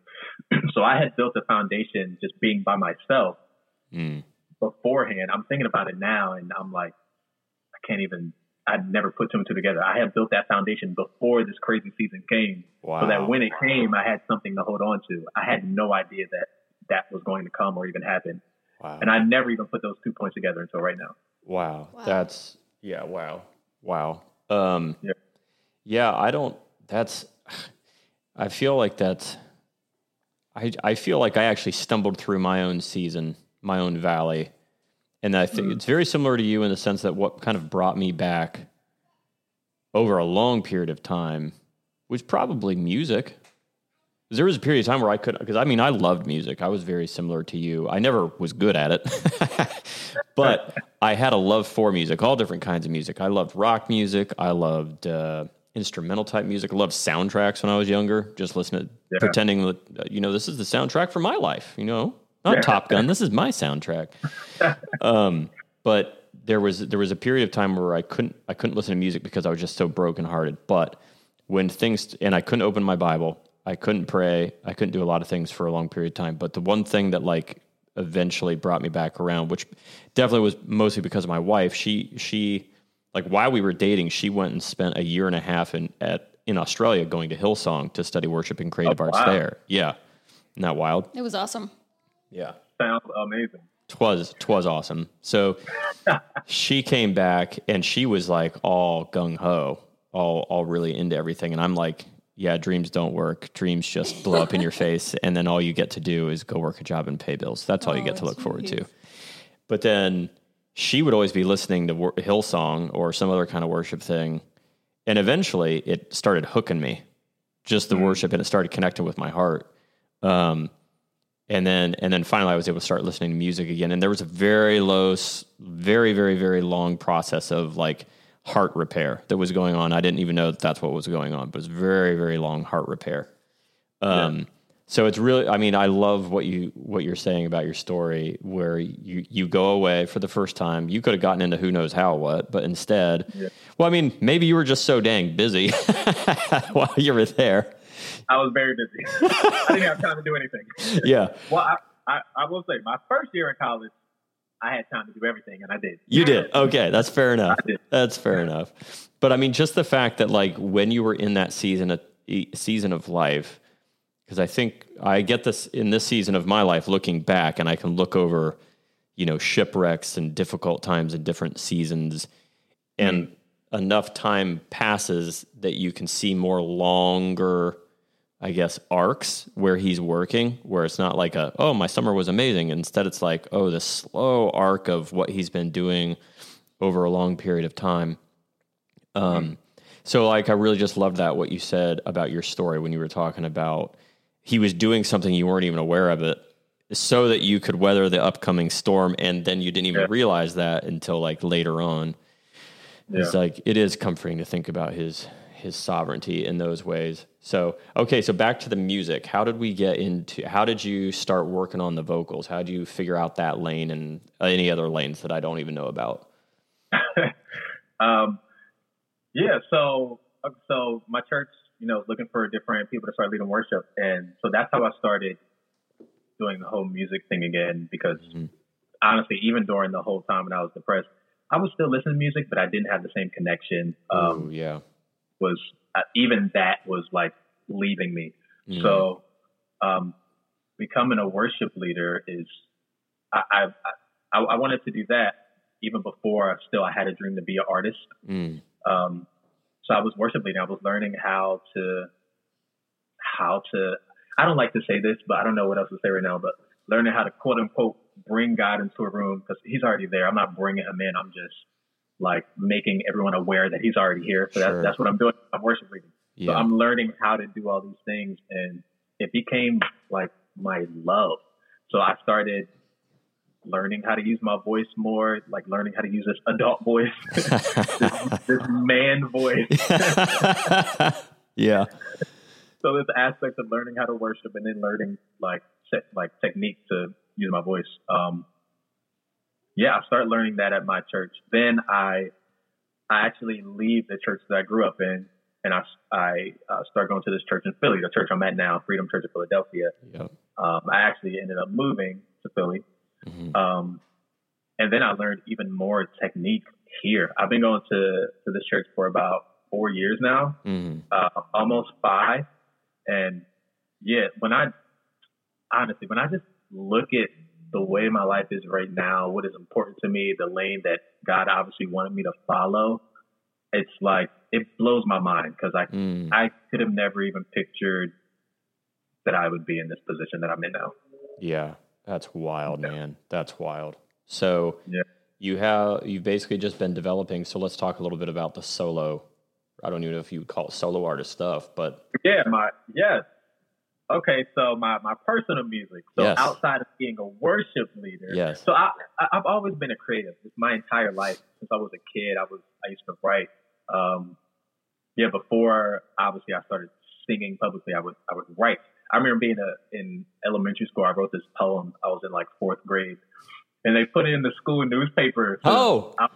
so I had built a foundation just being by myself Mm. beforehand. I'm thinking about it now, and I'm like, can't even. I never put two and two together. I had built that foundation before this crazy season came, Wow. so that when it came, I had something to hold on to. I had no idea that that was going to come or even happen, wow. and I never even put those two points together until right now. Wow. Wow. That's yeah, wow. Wow. Um Yeah. yeah, I don't that's I feel like that's I I feel like I actually stumbled through my own season, my own valley. And I think it's very similar to you in the sense that what kind of brought me back over a long period of time was probably music. There was a period of time where I could, because I mean, I loved music. I was very similar to you. I never was good at it, but I had a love for music, all different kinds of music. I loved rock music. I loved uh, instrumental type music. I loved soundtracks when I was younger, just listening, Yeah. pretending that, you know, this is the soundtrack for my life, you know, not Top Gun. This is my soundtrack. um, but there was there was a period of time where I couldn't I couldn't listen to music because I was just so brokenhearted. But when things and I couldn't open my Bible, I couldn't pray, I couldn't do a lot of things for a long period of time. But the one thing that like eventually brought me back around, which definitely was mostly because of my wife. She she like while we were dating, she went and spent a year and a half in at in Australia going to Hillsong to study worship and creative Oh, arts wow. there. Yeah. Isn't wild? It was awesome. Yeah. Sounds amazing. Twas twas awesome. So she came back and she was like all gung ho, all all really into everything. And I'm like, yeah, dreams don't work. Dreams just blow up in your face, and then all you get to do is go work a job and pay bills. That's all you get to Oh, look forward to. But then she would always be listening to wor- Hillsong or some other kind of worship thing, and eventually it started hooking me, just the worship, and it started connecting with my heart. Um, and then and then finally I was able to start listening to music again. And there was a very low, very very very long process of like heart repair that was going on. I didn't even know that that's what was going on, but it was very very long heart repair. Um, So it's really, I mean, I love what you what you're saying about your story, where you you go away for the first time. You could have gotten into who knows how what, but instead, well, I mean, maybe you were just so dang busy while you were there. I was very busy. I didn't have time to do anything. Yeah, Well, I, I, I will say, my first year in college, I had time to do everything, and I did. You did. Okay, that's fair enough. That's fair enough. But I mean, just the fact that like when you were in that season of season of life, because I think I get this in this season of my life, looking back, and I can look over, you know, shipwrecks and difficult times in different seasons, and mm. enough time passes that you can see more longer. I guess arcs where he's working, where it's not like a oh my summer was amazing. Instead, it's like oh the slow arc of what he's been doing over a long period of time. Um, so like I really just loved that what you said about your story when you were talking about he was doing something you weren't even aware of it, so that you could weather the upcoming storm, and then you didn't even Yeah. realize that until like later on. It's like it is comforting to think about his his sovereignty in those ways. So okay, so back to the music. How did we get into? How did you start working on the vocals? How did you figure out that lane and any other lanes that I don't even know about? Um, yeah, so so my church, you know, was looking for different people to start leading worship, and so that's how I started doing the whole music thing again. Because Mhm. honestly, even during the whole time when I was depressed, I was still listening to music, but I didn't have the same connection. Um, Ooh, yeah. Was uh, even that was like leaving me. Mhm. So, um, becoming a worship leader is, I, I, I, I wanted to do that even before still I had a dream to be an artist. Mm. Um, so I was worship leading. I was learning how to, how to, I don't like to say this, but I don't know what else to say right now, but learning how to quote unquote bring God into a room because he's already there. I'm not bringing him in. I'm just like making everyone aware that he's already here. So Sure. that's, that's what I'm doing. I'm worship leading. So I'm learning how to do all these things and it became like my love. So I started learning how to use my voice more, like learning how to use this adult voice, this man voice. yeah. so there's aspects of learning how to worship and then learning like te- like technique to use my voice. Um, yeah, I started learning that at my church. Then I I actually leave the church that I grew up in, and I I uh, started going to this church in Philly, the church I'm at now, Freedom Church of Philadelphia. Yep. Um, I actually ended up moving to Philly, Mhm. um, and then I learned even more technique here. I've been going to to this church for about four years now Mhm. uh, almost five. And yeah, when I honestly, when I just look at the way my life is right now, what is important to me, the lane that God obviously wanted me to follow, it's like it blows my mind because I Mm. I could have never even pictured that I would be in this position that I'm in now. Yeah, that's wild, man. That's wild. So Yeah. you have you've basically just been developing. So let's talk a little bit about the solo. I don't even know if you would call it solo artist stuff, but Yeah, my yes. Okay, so my my personal music. So Yes. outside of being a worship leader, yes, So I, I I've always been a creative. It's my entire life since I was a kid. I was I used to write. Um, yeah, before obviously I started singing publicly, I would I would write. I remember being a, in elementary school. I wrote this poem. I was in like fourth grade, and they put it in the school newspaper. So- oh,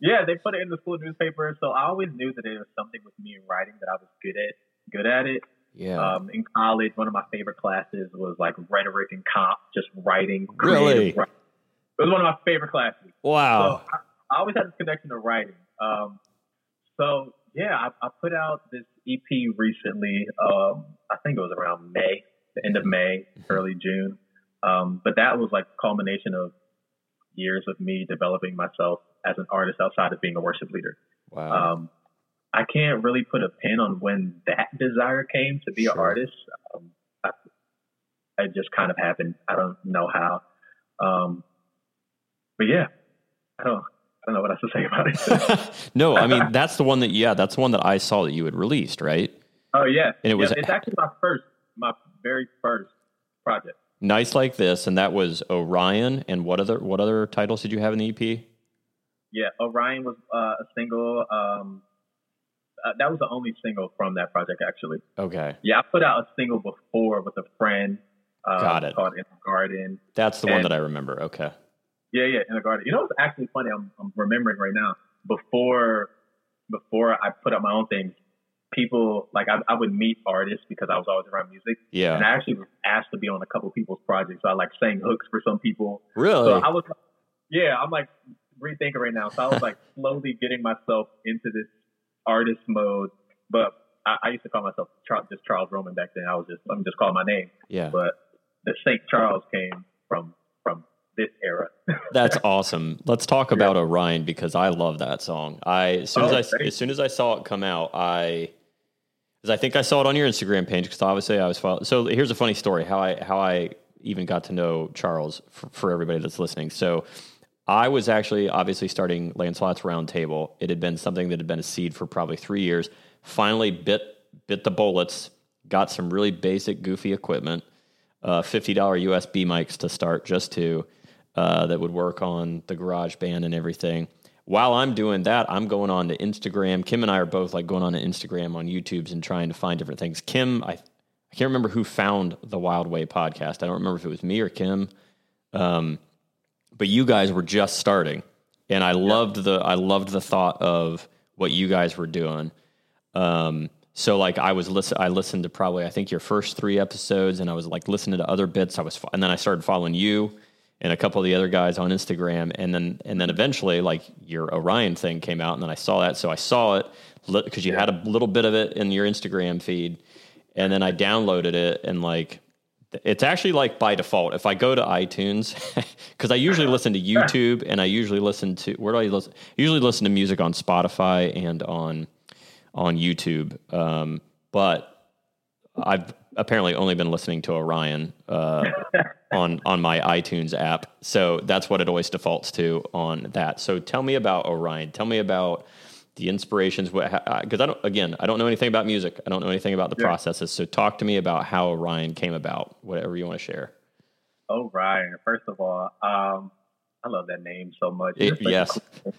yeah, they put it in the school newspaper. So I always knew that there was something with me in writing that I was good at. Good at it. Yeah, Um, in college, one of my favorite classes was like rhetoric and comp, just writing. Really? writing. It was one of my favorite classes. wow, So I, I always had this connection to writing. Um, so yeah, I, I put out this EP recently. Um, I think it was around May, the end of May, early June. Um, but that was like culmination of years of me developing myself as an artist outside of being a worship leader. wow, Um, I can't really put a pin on when that desire came to be an artist. Um, I, it just kind of happened. I don't know how. Um, but yeah, I don't, I don't know what else to say about it. no, I mean that's the one that yeah, that's the one that I saw that you had released, right? oh yeah, And it was- Yeah, it's actually my first, my very first project. Nice like this, and that was Orion. And what other what other titles did you have in the E EP? Yeah, Orion was uh, a single. Um, uh, that was the only single from that project, actually. Okay, Yeah, I put out a single before with a friend. Um, Got it. Called In the Garden. that's the one that I remember. Okay, Yeah, yeah, in the garden. You know, it's actually funny. I'm, I'm remembering right now. Before, before I put out my own thing, people like I, I would meet artists because I was always around music, Yeah. and I actually was asked to be on a couple people's projects. So I like sang hooks for some people. really, So I was, yeah, I'm like rethinking right now. So I was like slowly getting myself into this artist mode. But I, I used to call myself just Charles Roman back then. I was just let me just call my name. yeah. But the Saint Charles came from from this era. That's awesome. Let's talk about Orion because I love that song. I as soon Oh, as I thanks. as soon as I saw it come out, I because I think I saw it on your Instagram page because obviously I was following. So here's a funny story how I how I even got to know Charles for, for everybody that's listening. So I was actually obviously starting Lancelot's Roundtable. It had been something that had been a seed for probably three years. Finally bit bit the bullets. Got some really basic, goofy equipment. Uh, Fifty dollar USB mics to start, just to uh, that would work on the Garage Band and everything. While I'm doing that, I'm going on to Instagram. Kim and I are both like going on to Instagram on YouTube's and trying to find different things. Kim, I I can't remember who found the Wild Way podcast. I don't remember if it was me or Kim. Um, but you guys were just starting, and I loved the I loved the thought of what you guys were doing. Um, so like I was listen, I listened to probably I think your first three episodes, and I was like listening to other bits. I was, and then I started following you and a couple of the other guys on Instagram, and then and then eventually like your Orion thing came out, and then I saw that, so I saw it because you had a little bit of it in your Instagram feed, and then I downloaded it and like it's actually like by default. If I go to iTunes, because I usually listen to YouTube and I usually listen to where do I listen? Usually listen to music on Spotify and on on YouTube. Um, but I've apparently only been listening to Orion uh, on on my iTunes app, so that's what it always defaults to on that. So tell me about Orion. Tell me about the inspirations because i don't again i don't know anything about music. I don't know anything about the processes. So talk to me about how orion came about whatever you want to share orion first of all um, i love that name so much. It, yes.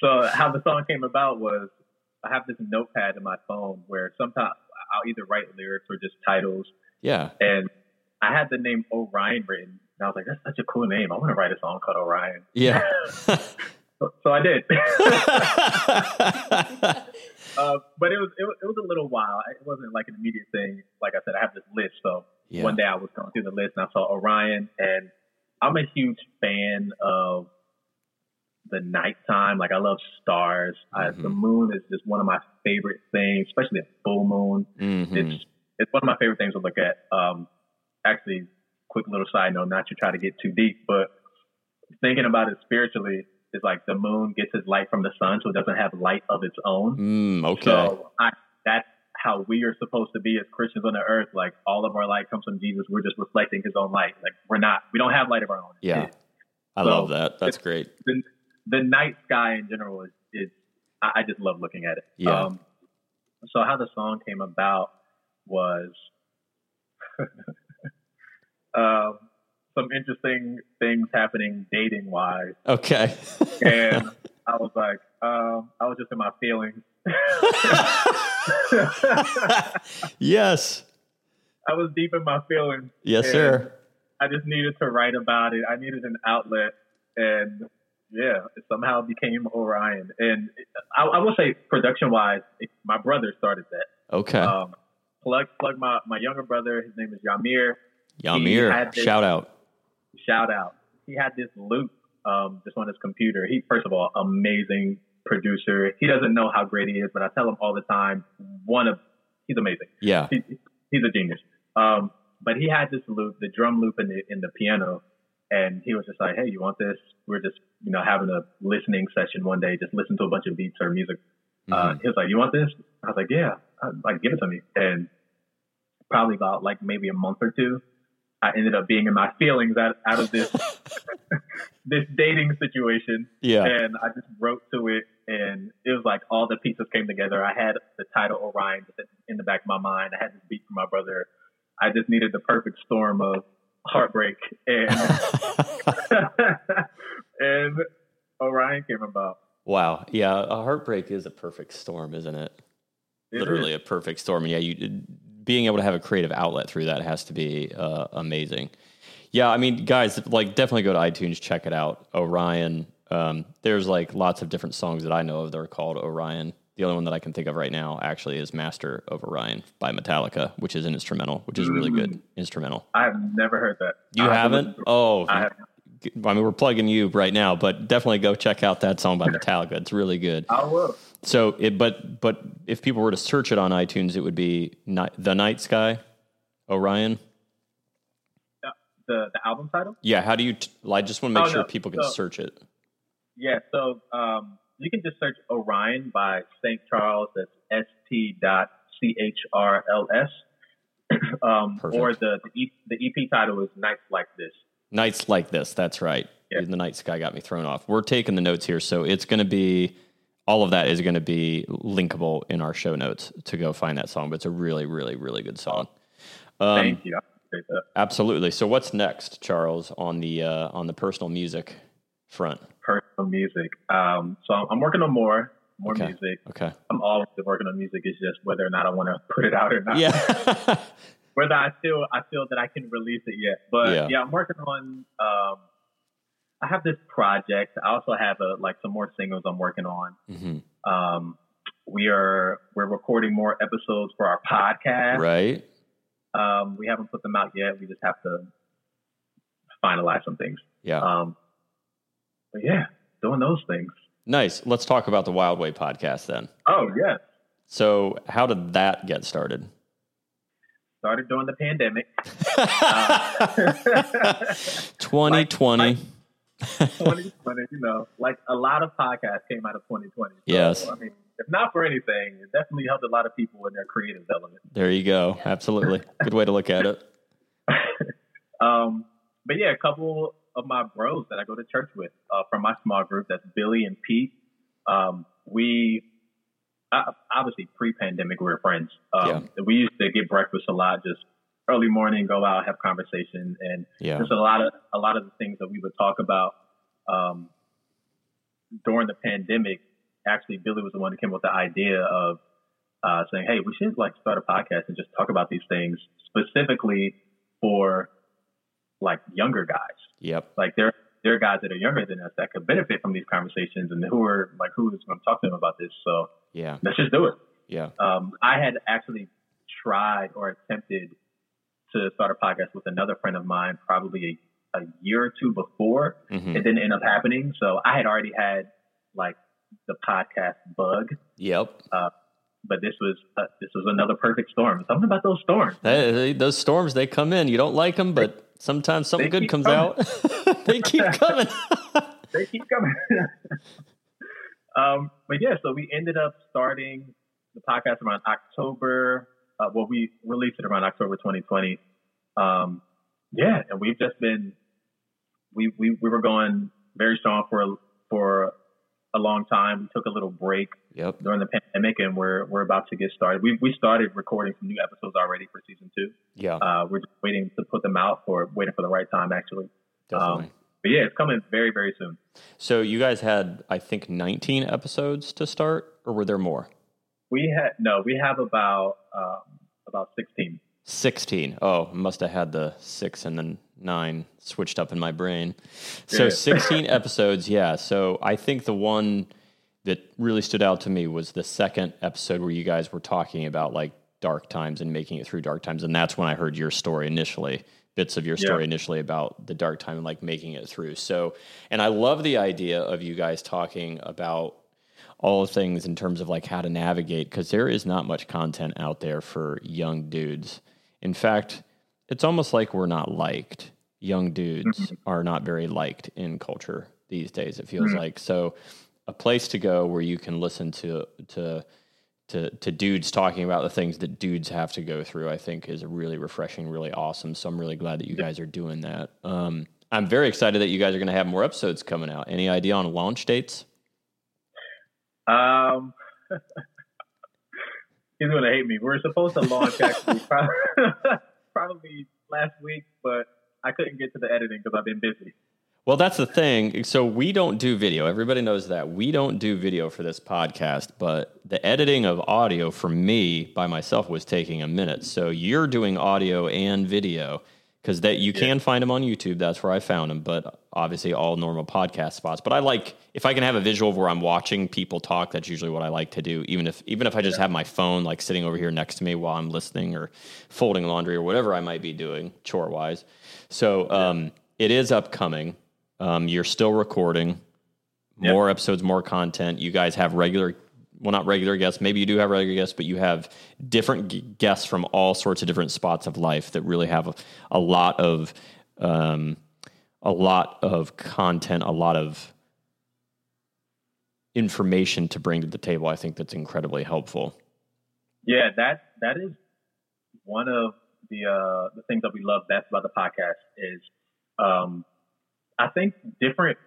so how the song came about was i have this notepad in my phone where sometimes i'll either write lyrics or just titles. Yeah. And i had the name orion written and i was like that's such a cool name. I want to write a song called orion. Yeah so, I did. uh, but it was, it was it was a little while. It wasn't like an immediate thing. Like I said, I have this list. So yeah. one day I was going through the list and I saw Orion, and I'm a huge fan of the nighttime. Like I love stars. Mm-hmm. I, the moon is just one of my favorite things, especially a full moon. Mm-hmm. It's it's one of my favorite things to look at. Um, actually, quick little side note, not to try to get too deep, but thinking about it spiritually, is like the moon gets its light from the sun, so it doesn't have light of its own. Mm, okay. So I, that's how we are supposed to be as Christians on the earth. Like all of our light comes from Jesus. We're just reflecting His own light. Like we're not. We don't have light of our own. Yeah. I so love that. That's the, great. The, the night sky in general is, is I, I just love looking at it. Yeah. Um, so how the song came about was um, some interesting things happening dating wise. Okay. and I was like, um, I was just in my feelings. yes. I was deep in my feelings. Yes, sir. I just needed to write about it. I needed an outlet, and yeah, it somehow became Orion. And I, I will say, production wise, my brother started that. Okay. Um, plug plug my my younger brother. His name is Yamir. Yamir, shout out shout out. He had this loop um, just on his computer. He, first of all, amazing producer. He doesn't know how great he is, but I tell him all the time, one of, he's amazing. Yeah. He, he's a genius. Um, but he had this loop, the drum loop in the, in the piano. And he was just like, Hey, you want this? We are just, you know, having a listening session one day, just listen to a bunch of beats or music. Uh, mm-hmm. Uh, he was like, you want this? I was like, yeah, I'd, like give it to me. And probably about like maybe a month or two, I ended up being in my feelings out, out of this this dating situation. Yeah. And I just wrote to it and it was like all the pieces came together. I had the title Orion in the back of my mind. I had this beat from my brother. I just needed the perfect storm of heartbreak and and Orion came about. Wow. Yeah, a heartbreak is a perfect storm, isn't it? it Literally is. a perfect storm. Yeah, you being able to have a creative outlet through that has to be uh, amazing. Yeah, I mean, guys, like definitely go to iTunes, check it out. Orion. Um, there's like lots of different songs that I know of that are called Orion. The only one that I can think of right now actually is Master of Orion by Metallica, which is an instrumental, which is really good mm. instrumental. I've never heard that. You I haven't? Oh, I haven't. I mean, we're plugging you right now, but definitely go check out that song by Metallica. It's really good. I will. So, it, but but if people were to search it on iTunes, it would be night, the Night Sky, Orion. the the album title. Yeah. How do you? T- I just want to make oh, sure no. people can so, search it. Yeah. So um, you can just search Orion by St. Charles. That's S T dot C H R L S. Um, or the the, e- the EP title is Nights Like This. Nights like this. That's right. Yeah. The night sky got me thrown off. We're taking the notes here, so it's going to be all of that is going to be linkable in our show notes to go find that song. But it's a really, really, really good song. Um, Thank you. Absolutely. So what's next, Charles, on the uh, on the personal music front? Personal music. Um, so I'm working on more more okay. music. Okay. I'm always working on music. It's just whether or not I want to put it out or not. Yeah. whether I feel I feel that I can release it yet. But yeah, yeah I'm working on. Um, I have this project. I also have a, like some more singles I'm working on. Mm-hmm. Um, we are we're recording more episodes for our podcast. Right. Um, we haven't put them out yet. We just have to finalize some things. Yeah. Um, but yeah, doing those things. Nice. Let's talk about the Wild Way podcast then. Oh yes. So, how did that get started? started during the pandemic. 2020. 2020, you know, like a lot of podcasts came out of 2020. So, Yes. I mean, if not for anything, it definitely helped a lot of people in their creative element. there you go. Absolutely. Good way to look at it. Um, but yeah, a couple of my bros that I go to church with uh, from my small group, that's Billy and Pete. Um, we uh, obviously pre-pandemic we were friends. Um, We used to get breakfast a lot, just early morning, go out, have conversation, and Yeah. just a lot of a lot of the things that we would talk about um, during the pandemic. Actually, Billy was the one who came up with the idea of uh, saying, "Hey, we should like start a podcast and just talk about these things specifically for like younger guys. Yep. Like there there are guys that are younger than us that could benefit from these conversations, and who are like who is going to talk to them about this. So Yeah. let's just do it." Yeah. Um, I had actually tried or attempted to start a podcast with another friend of mine probably a, a year or two before. hmm It didn't end up happening. So I had already had like the podcast bug, Yep. but this was uh, this was another perfect storm. Something about those storms. Hey, they- those storms, they come in. You don't like them, but sometimes something good comes coming. out. they keep coming. they keep coming. um, but yeah, so we ended up starting the podcast around October. Uh, well, we released it around October 2020. Um, yeah, and we've just been we we we were going very strong for a, for a long time. We took a little break yep. during the pandemic, and we're we're about to get started. We we started recording some new episodes already for season two. Yeah. Uh, we're just waiting to put them out for waiting for the right time, actually. Definitely. Um, but yeah, it's coming very very soon. so you guys had, I think, 19 episodes to start, or were there more? We had no, we have about um, about sixteen. 16. Oh, must have had the six and then nine switched up in my brain. So Yeah. 16 episodes, yeah. So I think the one that really stood out to me was the second episode where you guys were talking about like dark times and making it through dark times. And that's when I heard your story initially, bits of your story Yeah. initially about the dark time and like making it through. So, and I love the idea of you guys talking about all of things in terms of like how to navigate because there is not much content out there for young dudes. In fact, it's almost like we're not liked. Young dudes are not very liked in culture these days. It feels like so. A place to go where you can listen to to to to dudes talking about the things that dudes have to go through. I think is really refreshing, really awesome. So I'm really glad that you guys are doing that. Um, I'm very excited that you guys are going to have more episodes coming out. Any idea on launch dates? Um, he's gonna hate me. We were supposed to launch actually probably, probably last week, but I couldn't get to the editing because I've been busy. Well, that's the thing. So we don't do video. Everybody knows that. We don't do video for this podcast, but the editing of audio for me by myself was taking a minute. So you're doing audio and video because that you can find them on YouTube. That's where I found them, but obviously all normal podcast spots. But I like if I can have a visual of where I'm watching people talk. That's usually what I like to do. Even if even if I just have my phone like sitting over here next to me while I'm listening or folding laundry or whatever I might be doing chore wise. So um, it is upcoming. Um, you're still recording more episodes, more content. You guys have regular, well, not regular guests. Maybe you do have regular guests, but you have different guests from all sorts of different spots of life that really have a, a lot of, um, a lot of content, a lot of information to bring to the table. I think that's incredibly helpful. Yeah, that that is one of the uh, the things that we love best about the podcast is um, I think different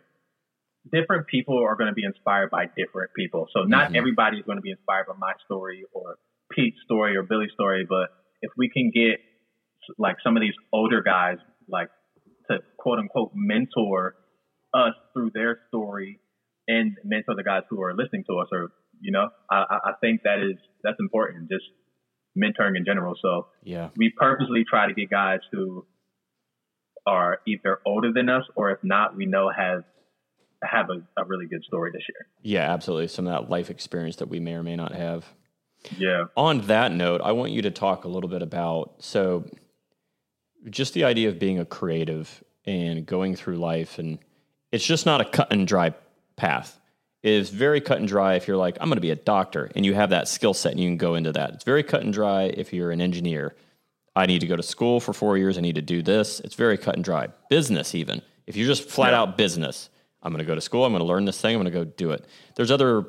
different people are going to be inspired by different people. So not Mhm. everybody is going to be inspired by my story or Pete's story or Billy's story, but if we can get like some of these older guys like to quote unquote mentor us through their story and mentor the guys who are listening to us or you know I, I I think that is that's important just mentoring in general so Yeah. we purposely try to get guys who are either older than us or if not we know have have a, a really good story to share Yeah, absolutely. Some of that life experience that we may or may not have. yeah on that note, I want you to talk a little bit about so just the idea of being a creative and going through life and it's just not a cut and dry path. It is very cut and dry if you're like, I'm going to be a doctor and you have that skill set and you can go into that. It's very cut and dry if you're an engineer. I need to go to school for four years. I need to do this. It's very cut and dry. Business, even if you're just flat Yeah. out business, I'm going to go to school. I'm going to learn this thing. I'm going to go do it. There's other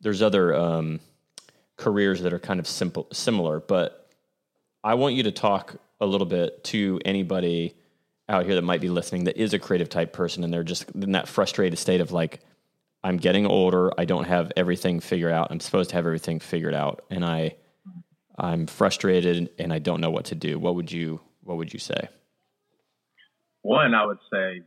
there's other um, careers that are kind of simple similar, but I want you to talk a little bit to anybody out here that might be listening that is a creative type person and they're just in that frustrated state of like, I'm getting older. I don't have everything figured out. I'm supposed to have everything figured out, and I, I'm frustrated and I don't know what to do. What would you What would you say? One, I would say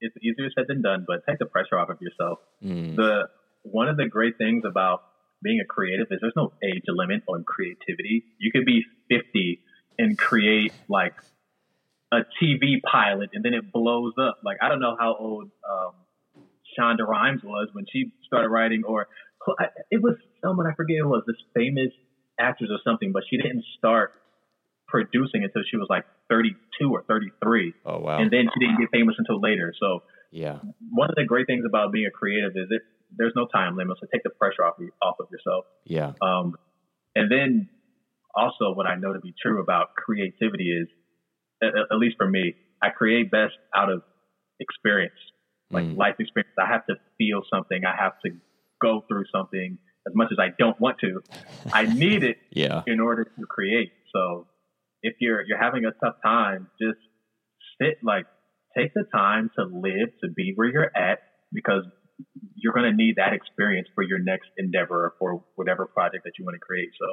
it's easier said than done, but take the pressure off of yourself. Mm, The one of the great things about being a creative is there's no age limit on creativity. You could be 50 and create like a TV pilot, and then it blows up. Like I don't know how old um, Shonda Rhimes was when she started writing, or it was someone I forget who it was this famous actress or something, but she didn't start producing until she was like 32 or 33, oh wow, and then she didn't get famous until later. So yeah, one of the great things about being a creative is it there's no time limit, so take the pressure off off of yourself. yeah, Um, and then also what I know to be true about creativity is, at, at least for me, I create best out of experience, like Mm. life experience. I have to feel something. I have to go through something as much as I don't want to. I need it yeah, in order to create. So if you're you're having a tough time, just sit like take the time to live, to be where you're at, because you're going to need that experience for your next endeavor or for whatever project that you want to create. So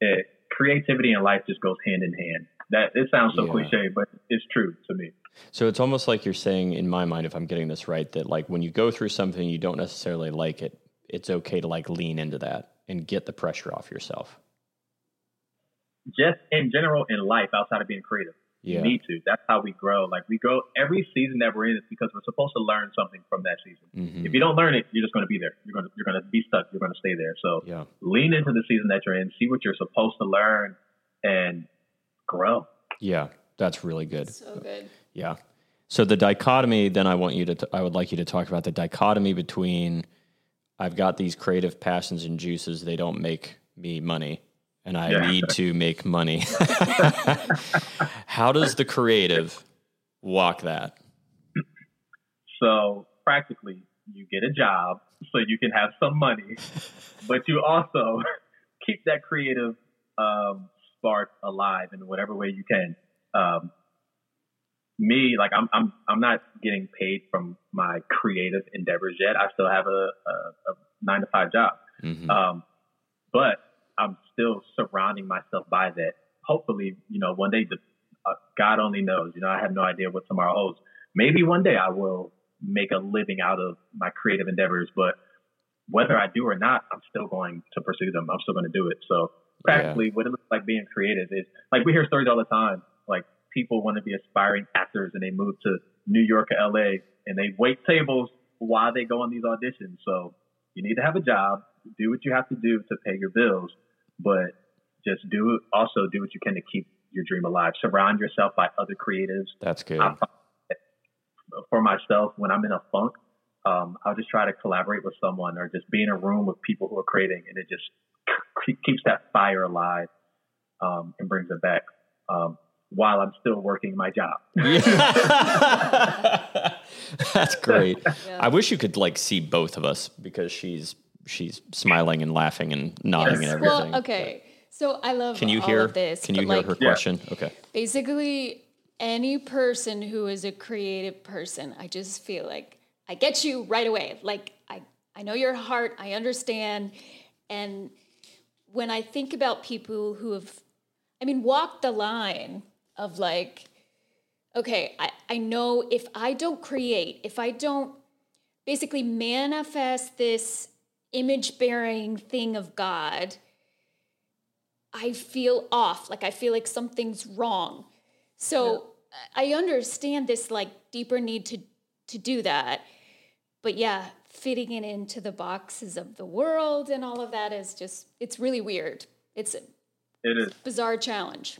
it, creativity and life just goes hand in hand. That it sounds so Yeah. cliche, but it's true to me. So it's almost like you're saying, in my mind, if I'm getting this right, that like when you go through something you don't necessarily like it, it's okay to like lean into that and get the pressure off yourself. Just in general in life, outside of being creative. Yeah, You need to. That's how we grow. Like we grow every season that we're in is because we're supposed to learn something from that season. Mhm. If you don't learn it, you're just going to be there. You're going to you're going to be stuck. You're going to stay there. So yeah, lean into the season that you're in. See what you're supposed to learn, and grow. yeah. That's really good. So good. Yeah. So the dichotomy, then I want you to, t- I would like you to talk about the dichotomy between I've got these creative passions and juices, they don't make me money, and I Yeah. need to make money. How does the creative walk that? So practically, you get a job so you can have some money, but you also keep that creative um, spark alive in whatever way you can. Um, me, like I'm, I'm, I'm not getting paid from my creative endeavors yet. I still have a, a, a nine to five job, Mhm. um, but I'm still surrounding myself by that. Hopefully, you know, one day the uh, God only knows. You know, I have no idea what tomorrow holds. Maybe one day I will make a living out of my creative endeavors, but whether I do or not, I'm still going to pursue them. I'm still going to do it. So practically, what it looks like being creative is like we hear stories all the time. Like people want to be aspiring actors and they move to New York or LA and they wait tables while they go on these auditions. So you need to have a job, do what you have to do to pay your bills, but just do also do what you can to keep your dream alive. Surround yourself by other creatives. That's good. I that for myself, when I'm in a funk, um, I'll just try to collaborate with someone or just be in a room with people who are creating, and it just keeps that fire alive um, and brings it back um, while I'm still working my job. That's great. Yeah. I wish you could like see both of us because she's she's smiling and laughing and nodding Yes. and everything. Well, okay. So I love Can you all hear of this. Can you hear like, her Yeah. question? Okay. Basically, any person who is a creative person, I just feel like I get you right away. Like I, I know your heart. I understand. And when I think about people who have, I mean, walked the line of like, okay, I, I know if I don't create, if I don't basically manifest this image bearing thing of God, I feel off. Like I feel like something's wrong. So I understand this like deeper need to to do that. But yeah, fitting it into the boxes of the world and all of that is just it's really weird. It's a It is. bizarre challenge.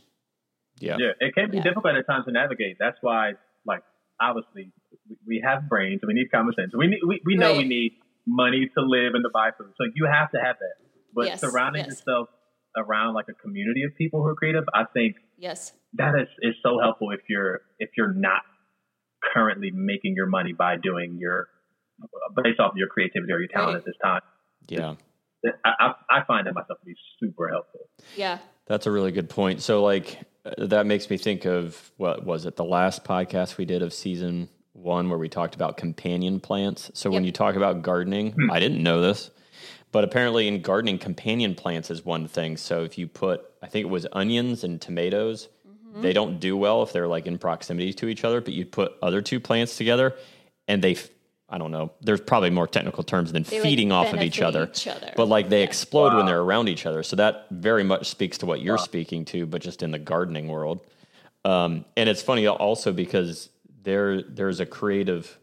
Yeah. Yeah, it can be Yeah. difficult at times to navigate. That's why, like, obviously, we- we have brains. We need common sense. We need, we, we know we need money to live and to buy food. So you have to have that. But Yes, surrounding yes. yourself around like a community of people who are creative, I think Yes. that is, is so helpful if you're if you're not currently making your money by doing your based off of your creativity or your talent Right. at this time. Yeah. I, I, I find that myself to be super helpful. Yeah. That's a really good point. So, like, that makes me think of what was it, the last podcast we did of season one, where we talked about companion plants. So, when you talk about gardening, I didn't know this, but apparently in gardening, companion plants is one thing. So, if you put, I think it was onions and tomatoes, they don't do well if they're like in proximity to each other, but you put other two plants together and they, I don't know, there's probably more technical terms than They, like, feeding off of each other. each other. But like they Yeah. explode when they're around each other. So that very much speaks to what you're speaking to, but just in the gardening world. Um, and it's funny also because there there's a creative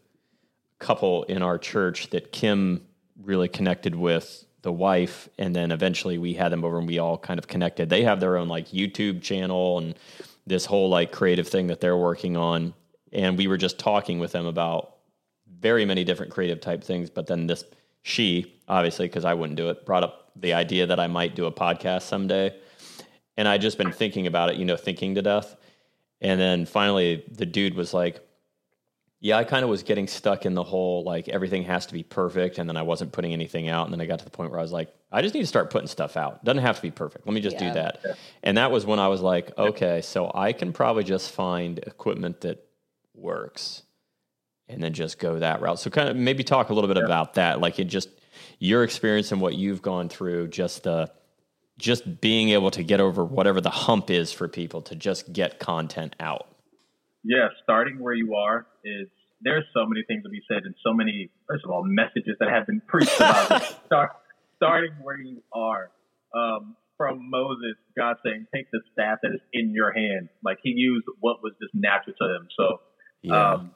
couple in our church that Kim really connected with the wife and then eventually we had them over and we all kind of connected. They have their own like YouTube channel and this whole like creative thing that they're working on and we were just talking with them about very many different creative type things. But then this, she obviously, because I wouldn't do it, brought up the idea that I might do a podcast someday. And I just been thinking about it, you know, thinking to death. And then finally, the dude was like, yeah, I kind of was getting stuck in the whole like everything has to be perfect. And then I wasn't putting anything out. And then I got to the point where I was like, I just need to start putting stuff out. Doesn't have to be perfect. Let me just Yeah. do that. And that was when I was like, okay, so I can probably just find equipment that works and then just go that route. So kind of maybe talk a little bit about that, like it just your experience and what you've gone through, just the just being able to get over whatever the hump is for people to just get content out. Yeah, starting where you are is there's so many things to be said and so many first of all messages that have been preached about. Start, starting where you are. Um, from Moses, God saying, "Take the staff that is in your hand." Like he used what was just natural to him. So, Yeah. um,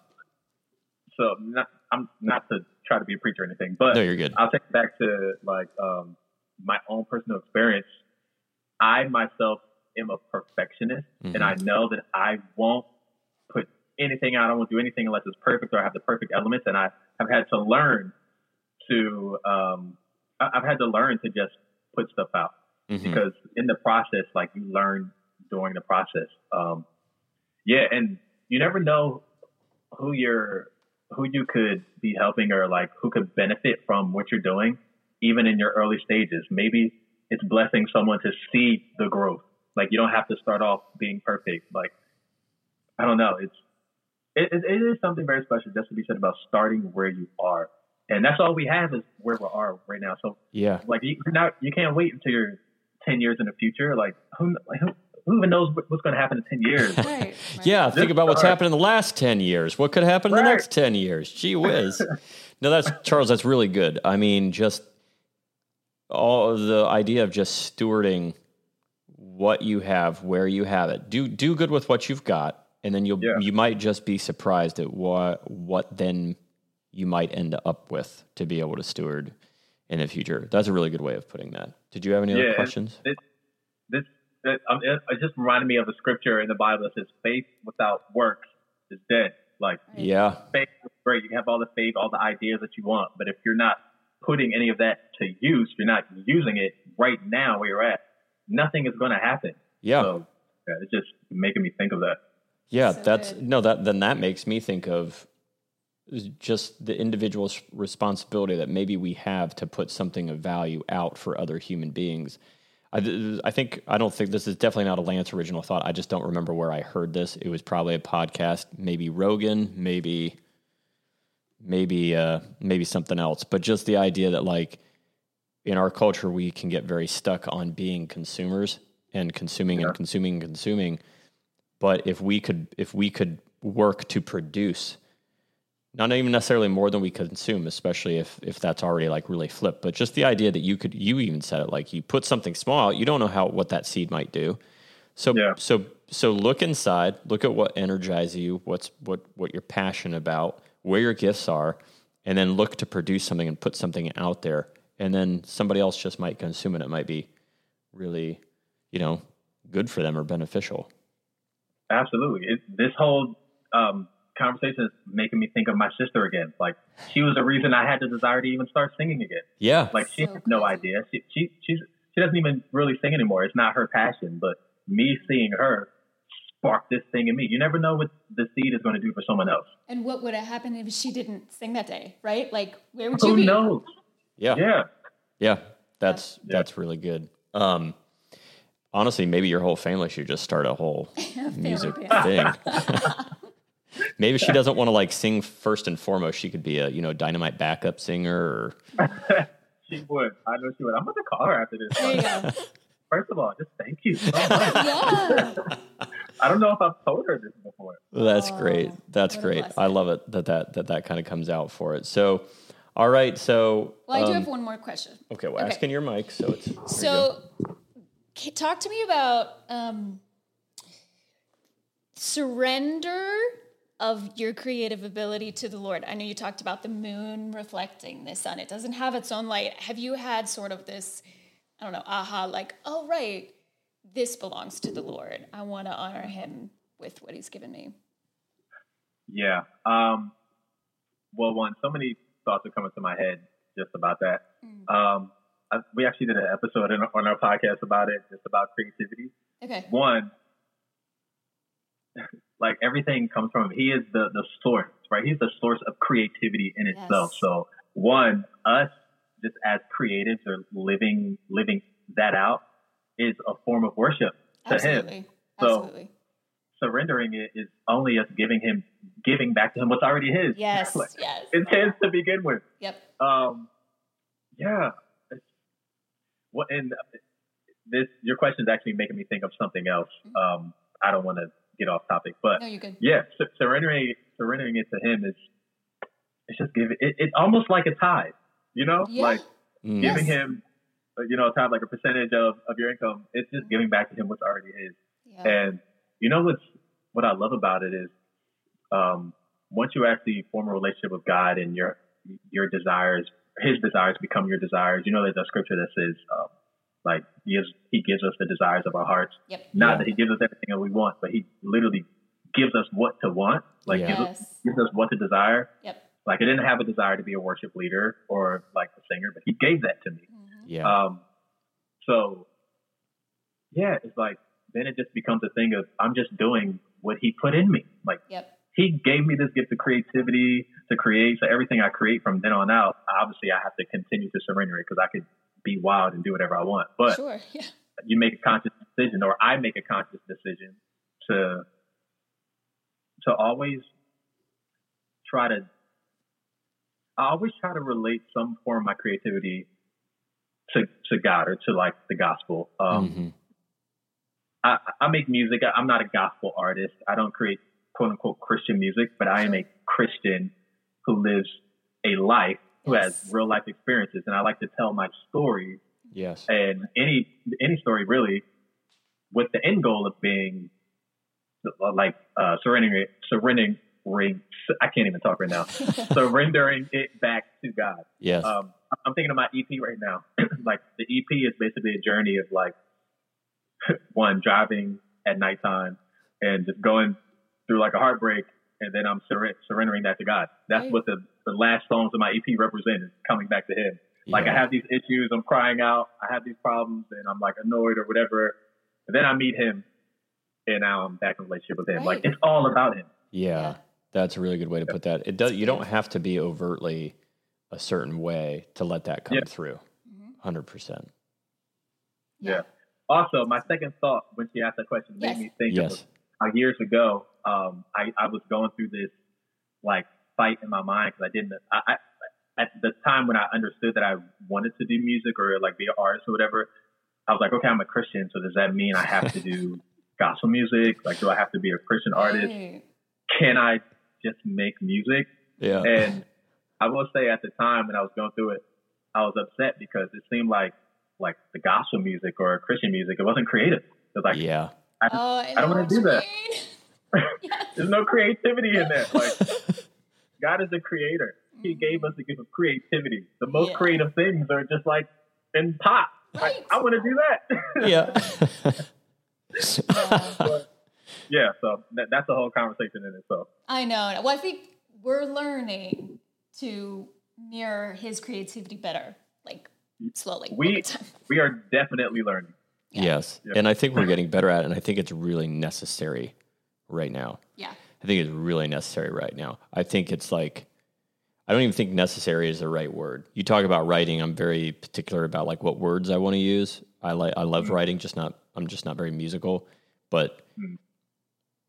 so not I'm not to try to be a preacher or anything, but no, you're good. I'll take it back to like um, my own personal experience. I myself am a perfectionist, Mhm. and I know that I won't put anything out. I won't do anything unless it's perfect or I have the perfect elements. And I have had to learn to, um, I've had to learn to just put stuff out Mhm. because in the process, like you learn during the process. Um, yeah, and you never know who you're, who you could be helping or like who could benefit from what you're doing, even in your early stages. Maybe it's blessing someone to see the growth. Like you don't have to start off being perfect. Like I don't know, it's it, it, it is something very special just to be said about starting where you are, and that's all we have is where we are right now. So Yeah. like you you're not you can't wait until you're ten years in the future. Like who like, who, who even knows what's going to happen in ten years? Right. right. Yeah, think Just about what's happened in the last 10 years. What could happen in the next 10 years? Gee whiz. no, that's Charles, that's really good. I mean, just all the idea of just stewarding what you have, where you have it. Do do good with what you've got, and then you'll Yeah. you might just be surprised at what what then you might end up with to be able to steward in the future. That's a really good way of putting that. Did you have any Yeah, other questions? This this it, um, it, it just reminded me of a scripture in the Bible that says faith without works is dead. Like Yeah. faith is great. You have all the faith, all the ideas that you want, but if you're not putting any of that to use, you're not using it right now where you're at, nothing is going to happen. Yeah. So yeah, it's just making me think of that. Yeah, So that's good. no that then that makes me think of just the individual's responsibility that maybe we have to put something of value out for other human beings. I, I think I don't think this is definitely not a Lance original thought. I just don't remember where I heard this. It was probably a podcast, maybe Rogan, maybe maybe uh, maybe something else. But just the idea that like in our culture we can get very stuck on being consumers and consuming Yeah. and consuming and consuming. But if we could if we could work to produce not even necessarily more than we consume, especially if if that's already like really flipped, but just the idea that you could you even said it like you put something small out, you don't know how what that seed might do. So Yeah. so so look inside, look at what energizes you, what's what what you're passionate about, where your gifts are, and then look to produce something and put something out there. And then somebody else just might consume it. It might be really, you know, good for them or beneficial. Absolutely. It, this whole um, conversation is making me think of my sister again. Like she was the reason I had the desire to even start singing again. Yeah. Like she So had no idea. She, she she's she doesn't even really sing anymore. It's not her passion, but me seeing her sparked this thing in me. You never know what the seed is going to do for someone else. And what would have happened if she didn't sing that day, right? Like, where would Who you be? knows? Yeah. Yeah. Yeah. That's Yeah. that's really good. Um honestly, maybe your whole family should just start a whole music thing. maybe she doesn't want to like sing first and foremost. She could be a, you know, dynamite backup singer or She would. I know she would. I'm going to call her after this. There you go. First of all, just thank you so. Yeah. I don't know if I've told her this before. That's Oh, great. That's what great. I love it that that that, that kind of comes out for it. So, all right. So, Well, I do um, have one more question. okay. Well, okay. ask in your mic. So it's there you. So, k- talk to me about um, surrender of your creative ability to the Lord. I know you talked about the moon reflecting the sun. It doesn't have its own light. Have you had sort of this, I don't know, aha, like, oh, right, this belongs to the Lord. I want to honor him with what he's given me. Yeah. Um, well, one, so many thoughts are coming to my head just about that. Mm. Um, I, we actually did an episode in, on our podcast about it, just about creativity. Okay. One, like everything comes from him. He is the the source, right? He's the source of creativity in itself. So, one, us just as creatives or living living that out is a form of worship to him. Absolutely. So- Absolutely. Surrendering it is only us giving him giving back to him what's already his. Yes. Like, yes. it's his to begin with. Yep. Um, yeah. It's, what and this your question is actually making me think of something else. Um, I don't want to get off topic, but No, yeah, su- surrendering surrendering it to him is it's just giving it, it's almost like a tithe, you know, Yeah. like Mm. giving Yes. him uh, you know a tithe like a percentage of of your income. It's just giving back to him what's already his. Yeah. And you know what's what I love about it is um, once you actually form a relationship with God and your your desires, His desires become your desires. You know there's a scripture that says um, like he gives He gives us the desires of our hearts. Yep. Not Yeah. that He gives us everything that we want, but He literally gives us what to want. Like Yeah. gives, us, gives us what to desire. Yep. Like I didn't have a desire to be a worship leader or like a singer, but He gave that to me. Mhm. Yeah. Um, so yeah, it's like then it just becomes a thing of I'm just doing what he put in me. Like Yep. He gave me this gift of creativity to create. So everything I create from then on out, obviously I have to continue to surrender it because I could be wild and do whatever I want. But Sure. Yeah. you make a conscious decision, or I make a conscious decision to to always try to. I always try to relate some form of my creativity to to God or to like the gospel. Um, Mhm. I, I make music. I- I'm not a gospel artist. I don't create quote unquote Christian music, but I am a Christian who lives a life who Yes. has real life experiences, and I like to tell my story. Yes. and any any story really with the end goal of being like uh, surrendering surrendering I can't even talk right now surrendering it back to God. Yes. Um, I'm thinking of my EP right now. like the EP is basically a journey of like one driving at nighttime and just going through like a heartbreak, and then I'm surre- surrendering that to God. That's Right. what the the last songs of my EP represent is coming back to Him. Like I have these issues, I'm crying out, I have these problems, and I'm like annoyed or whatever. And then I meet Him, and now I'm back in a relationship with Him. Like it's all about Him. Yeah, Yeah. that's a really good way to put that. It does. You don't have to be overtly a certain way to let that come Yeah. through. Mhm. Hundred percent. Yeah. Also, my second thought when she asked that question made me think Yes. of how years ago, um, I, I was going through this like fight in my mind because I didn't. I, I at the time when I understood that I wanted to do music or like be an artist or whatever, I was like, okay, I'm a Christian, so does that mean I have to do gospel music? Like, do I have to be a Christian artist? Right. Can I just make music? Yeah. And I will say at the time when I was going through it, I was upset because it seemed like like the gospel music or Christian music, it wasn't creative. It was like yeah. I, Oh, I, I don't wanna do you that. Yes. there's no creativity in that. Like God is the creator. He gave us the gift of creativity. The most Yeah. creative things are just like in pop. Like, Right. I want to do that. yeah. Yeah. yeah. So that, that's a whole conversation in itself. I know. Well, I think we're learning to mirror his creativity better. Like slowly. We we are definitely learning. Yes. Yeah. And I think we're getting better at it. And I think it's really necessary right now. Yeah. I think it's really necessary right now. I think it's like, I don't even think necessary is the right word. You talk about writing. I'm very particular about like what words I want to use. I like, I love writing, just not, I'm just not very musical. But Mm.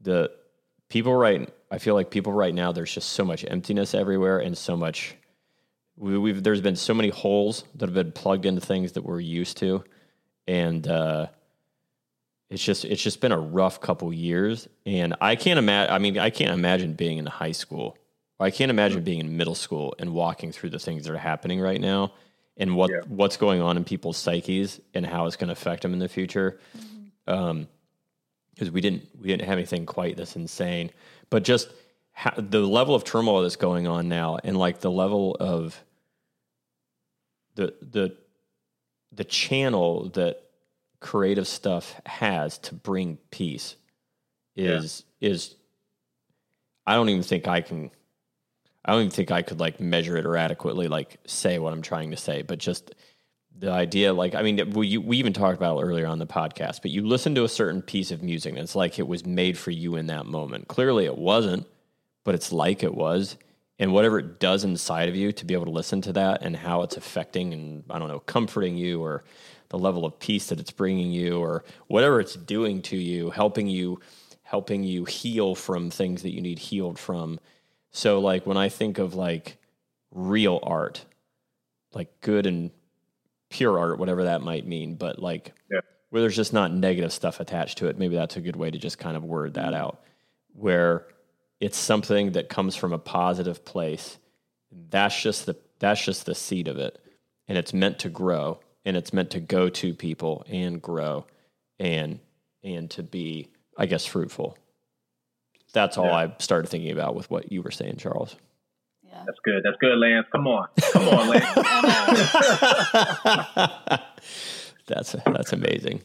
the people right, I feel like people right now, there's just so much emptiness everywhere and so much, we, we've, there's been so many holes that have been plugged into things that we're used to. And, uh, it's just it's just been a rough couple years. And i can't imagine i mean i can't imagine being in high school. I can't imagine being in middle school and walking through the things that are happening right now and what Yeah. what's going on in people's psyches and how it's going to affect them in the future. Um because we didn't we didn't have anything quite this insane. But just ha- the level of turmoil that's going on now and like the level of the the the channel that creative stuff has to bring peace is is I don't even think I can I don't even think I could like measure it or adequately like say what I'm trying to say, but just the idea like I mean we we even talked about it earlier on the podcast, but you listen to a certain piece of music and it's like it was made for you in that moment. Clearly it wasn't, but it's like it was. And whatever it does inside of you to be able to listen to that and how it's affecting and I don't know, comforting you or the level of peace that it's bringing you or whatever it's doing to you, helping you helping you heal from things that you need healed from. So like when I think of like real art, like good and pure art, whatever that might mean, but like Yeah. where there's just not negative stuff attached to it, maybe that's a good way to just kind of word that mm-hmm. out. Where it's something that comes from a positive place. That's just the that's just the seed of it. And it's meant to grow and it's meant to go to people and grow and and to be, I guess, fruitful. That's all Yeah. I started thinking about with what you were saying, Charles. Yeah. That's good. That's good, Lance. Come on. Come on, Lance. that's that's amazing.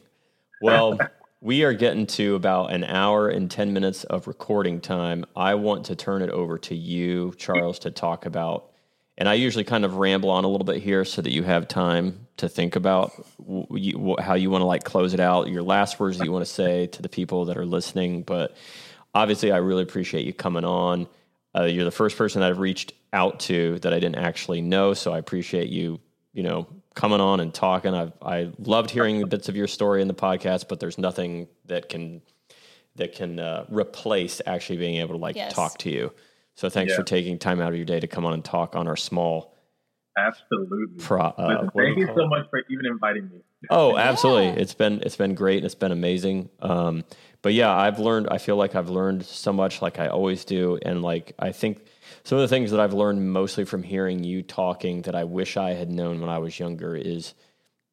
Well, we are getting to about an hour and 10 minutes of recording time. I want to turn it over to you, Charles, to talk about. And I usually kind of ramble on a little bit here so that you have time to think about you, how you want to like close it out, your last words that you want to say to the people that are listening. But obviously, I really appreciate you coming on. Uh, you're the first person I've reached out to that I didn't actually know, so I appreciate you, you know, coming on and talking. I've I loved hearing the bits of your story in the podcast, but there's nothing that can that can uh, replace actually being able to like Yes. talk to you. So thanks Yeah. for taking time out of your day to come on and talk on our small. Absolutely. Pro, uh, Listen, thank you so it? much for even inviting me. Oh, absolutely. Yeah. It's been it's been great and it's been amazing. Um, but yeah, I've learned. I feel like I've learned so much, like I always do, and like I think some of the things that I've learned mostly from hearing you talking that I wish I had known when I was younger is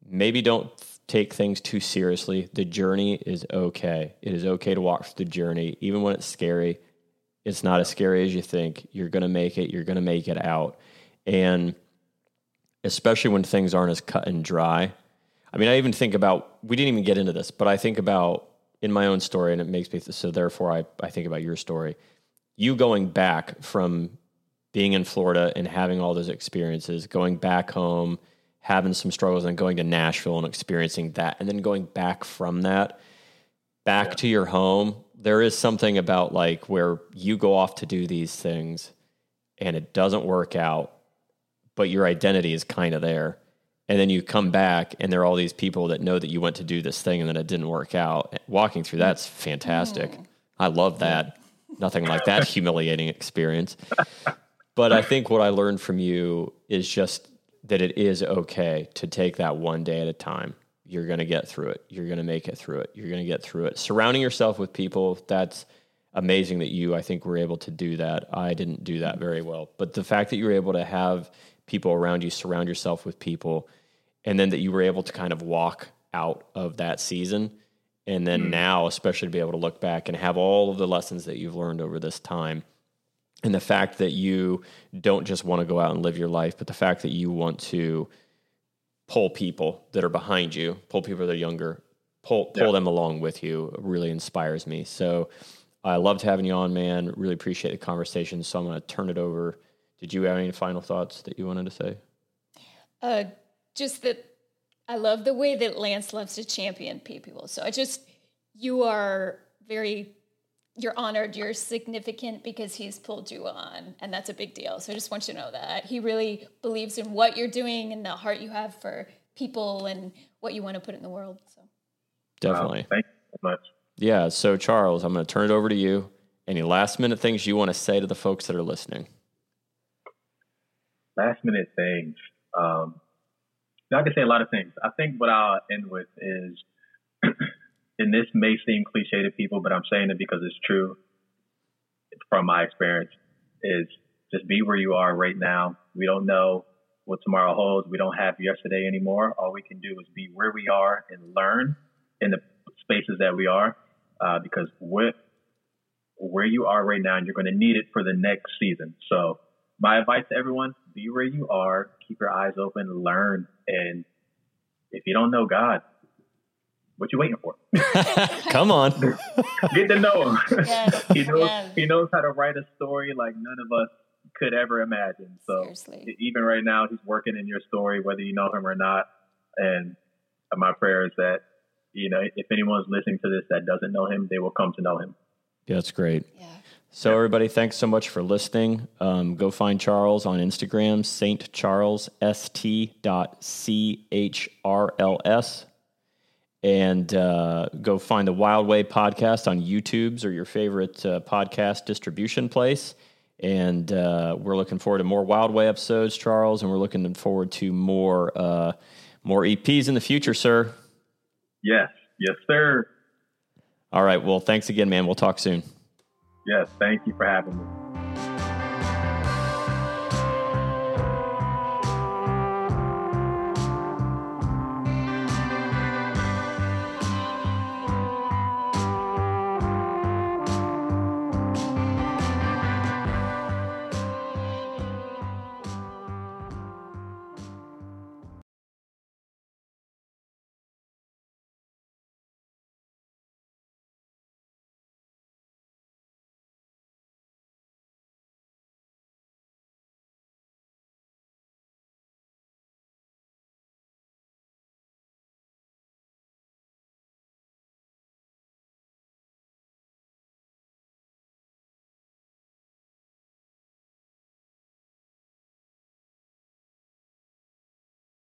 maybe don't take things too seriously. The journey is okay. It is okay to walk through the journey, even when it's scary. It's not as scary as you think. You're going to make it. You're going to make it out. And especially when things aren't as cut and dry. I mean, I even think about, we didn't even get into this, but I think about in my own story, and it makes me, so therefore I, I think about your story. You going back from being in Florida and having all those experiences, going back home, having some struggles, and going to Nashville and experiencing that, and then going back from that back to your home. There is something about like where you go off to do these things and it doesn't work out, but your identity is kind of there. And then you come back and there are all these people that know that you went to do this thing and then it didn't work out. Walking through mm. that's fantastic. Mm. I love that. Nothing like that humiliating experience. But I think what I learned from you is just that it is okay to take that one day at a time. You're going to get through it. You're going to make it through it. You're going to get through it. Surrounding yourself with people, that's amazing that you, I think, were able to do that. I didn't do that very well. But the fact that you were able to have people around you, surround yourself with people, and then that you were able to kind of walk out of that season. And then now, especially to be able to look back and have all of the lessons that you've learned over this time and the fact that you don't just want to go out and live your life, but the fact that you want to pull people that are behind you, pull people that are younger, pull pull Yeah. them along with you really inspires me. So I loved having you on, man. Really appreciate the conversation. So I'm going to turn it over. Did you have any final thoughts that you wanted to say? Uh, just that I love the way that Lance loves to champion people. So I just, you are very, you're honored, you're significant because he's pulled you on, and that's a big deal. So I just want you to know that he really believes in what you're doing and the heart you have for people and what you want to put in the world. So definitely. Wow, thank you so much. Yeah. So Charles, I'm going to turn it over to you. Any last minute things you want to say to the folks that are listening? Last minute things. Um, I can say a lot of things. I think what I'll end with is, and this may seem cliche to people, but I'm saying it because it's true from my experience, is just be where you are right now. We don't know what tomorrow holds. We don't have yesterday anymore. All we can do is be where we are and learn in the spaces that we are, uh, because with where you are right now, and you're going to need it for the next season. So my advice to everyone, be where you are, keep your eyes open, learn. And if you don't know God, what you waiting for? Come on. Get to know him. Yes, he knows yes. he knows how to write a story like none of us could ever imagine. So Seriously. even right now he's working in your story, whether you know him or not. And uh, my prayer is that, you know, if anyone's listening to this that doesn't know him, they will come to know him. Yeah, that's great. Yeah. So, everybody, thanks so much for listening. Um, go find Charles on Instagram, Saint Charles, st dot c h r l s, and uh, go find the Wild Way podcast on YouTube's or your favorite uh, podcast distribution place. And uh, we're looking forward to more Wild Way episodes, Charles, and we're looking forward to more uh, more EPs in the future, sir. Yes, yes, sir. All right. Well, thanks again, man. We'll talk soon. Yes, thank you for having me.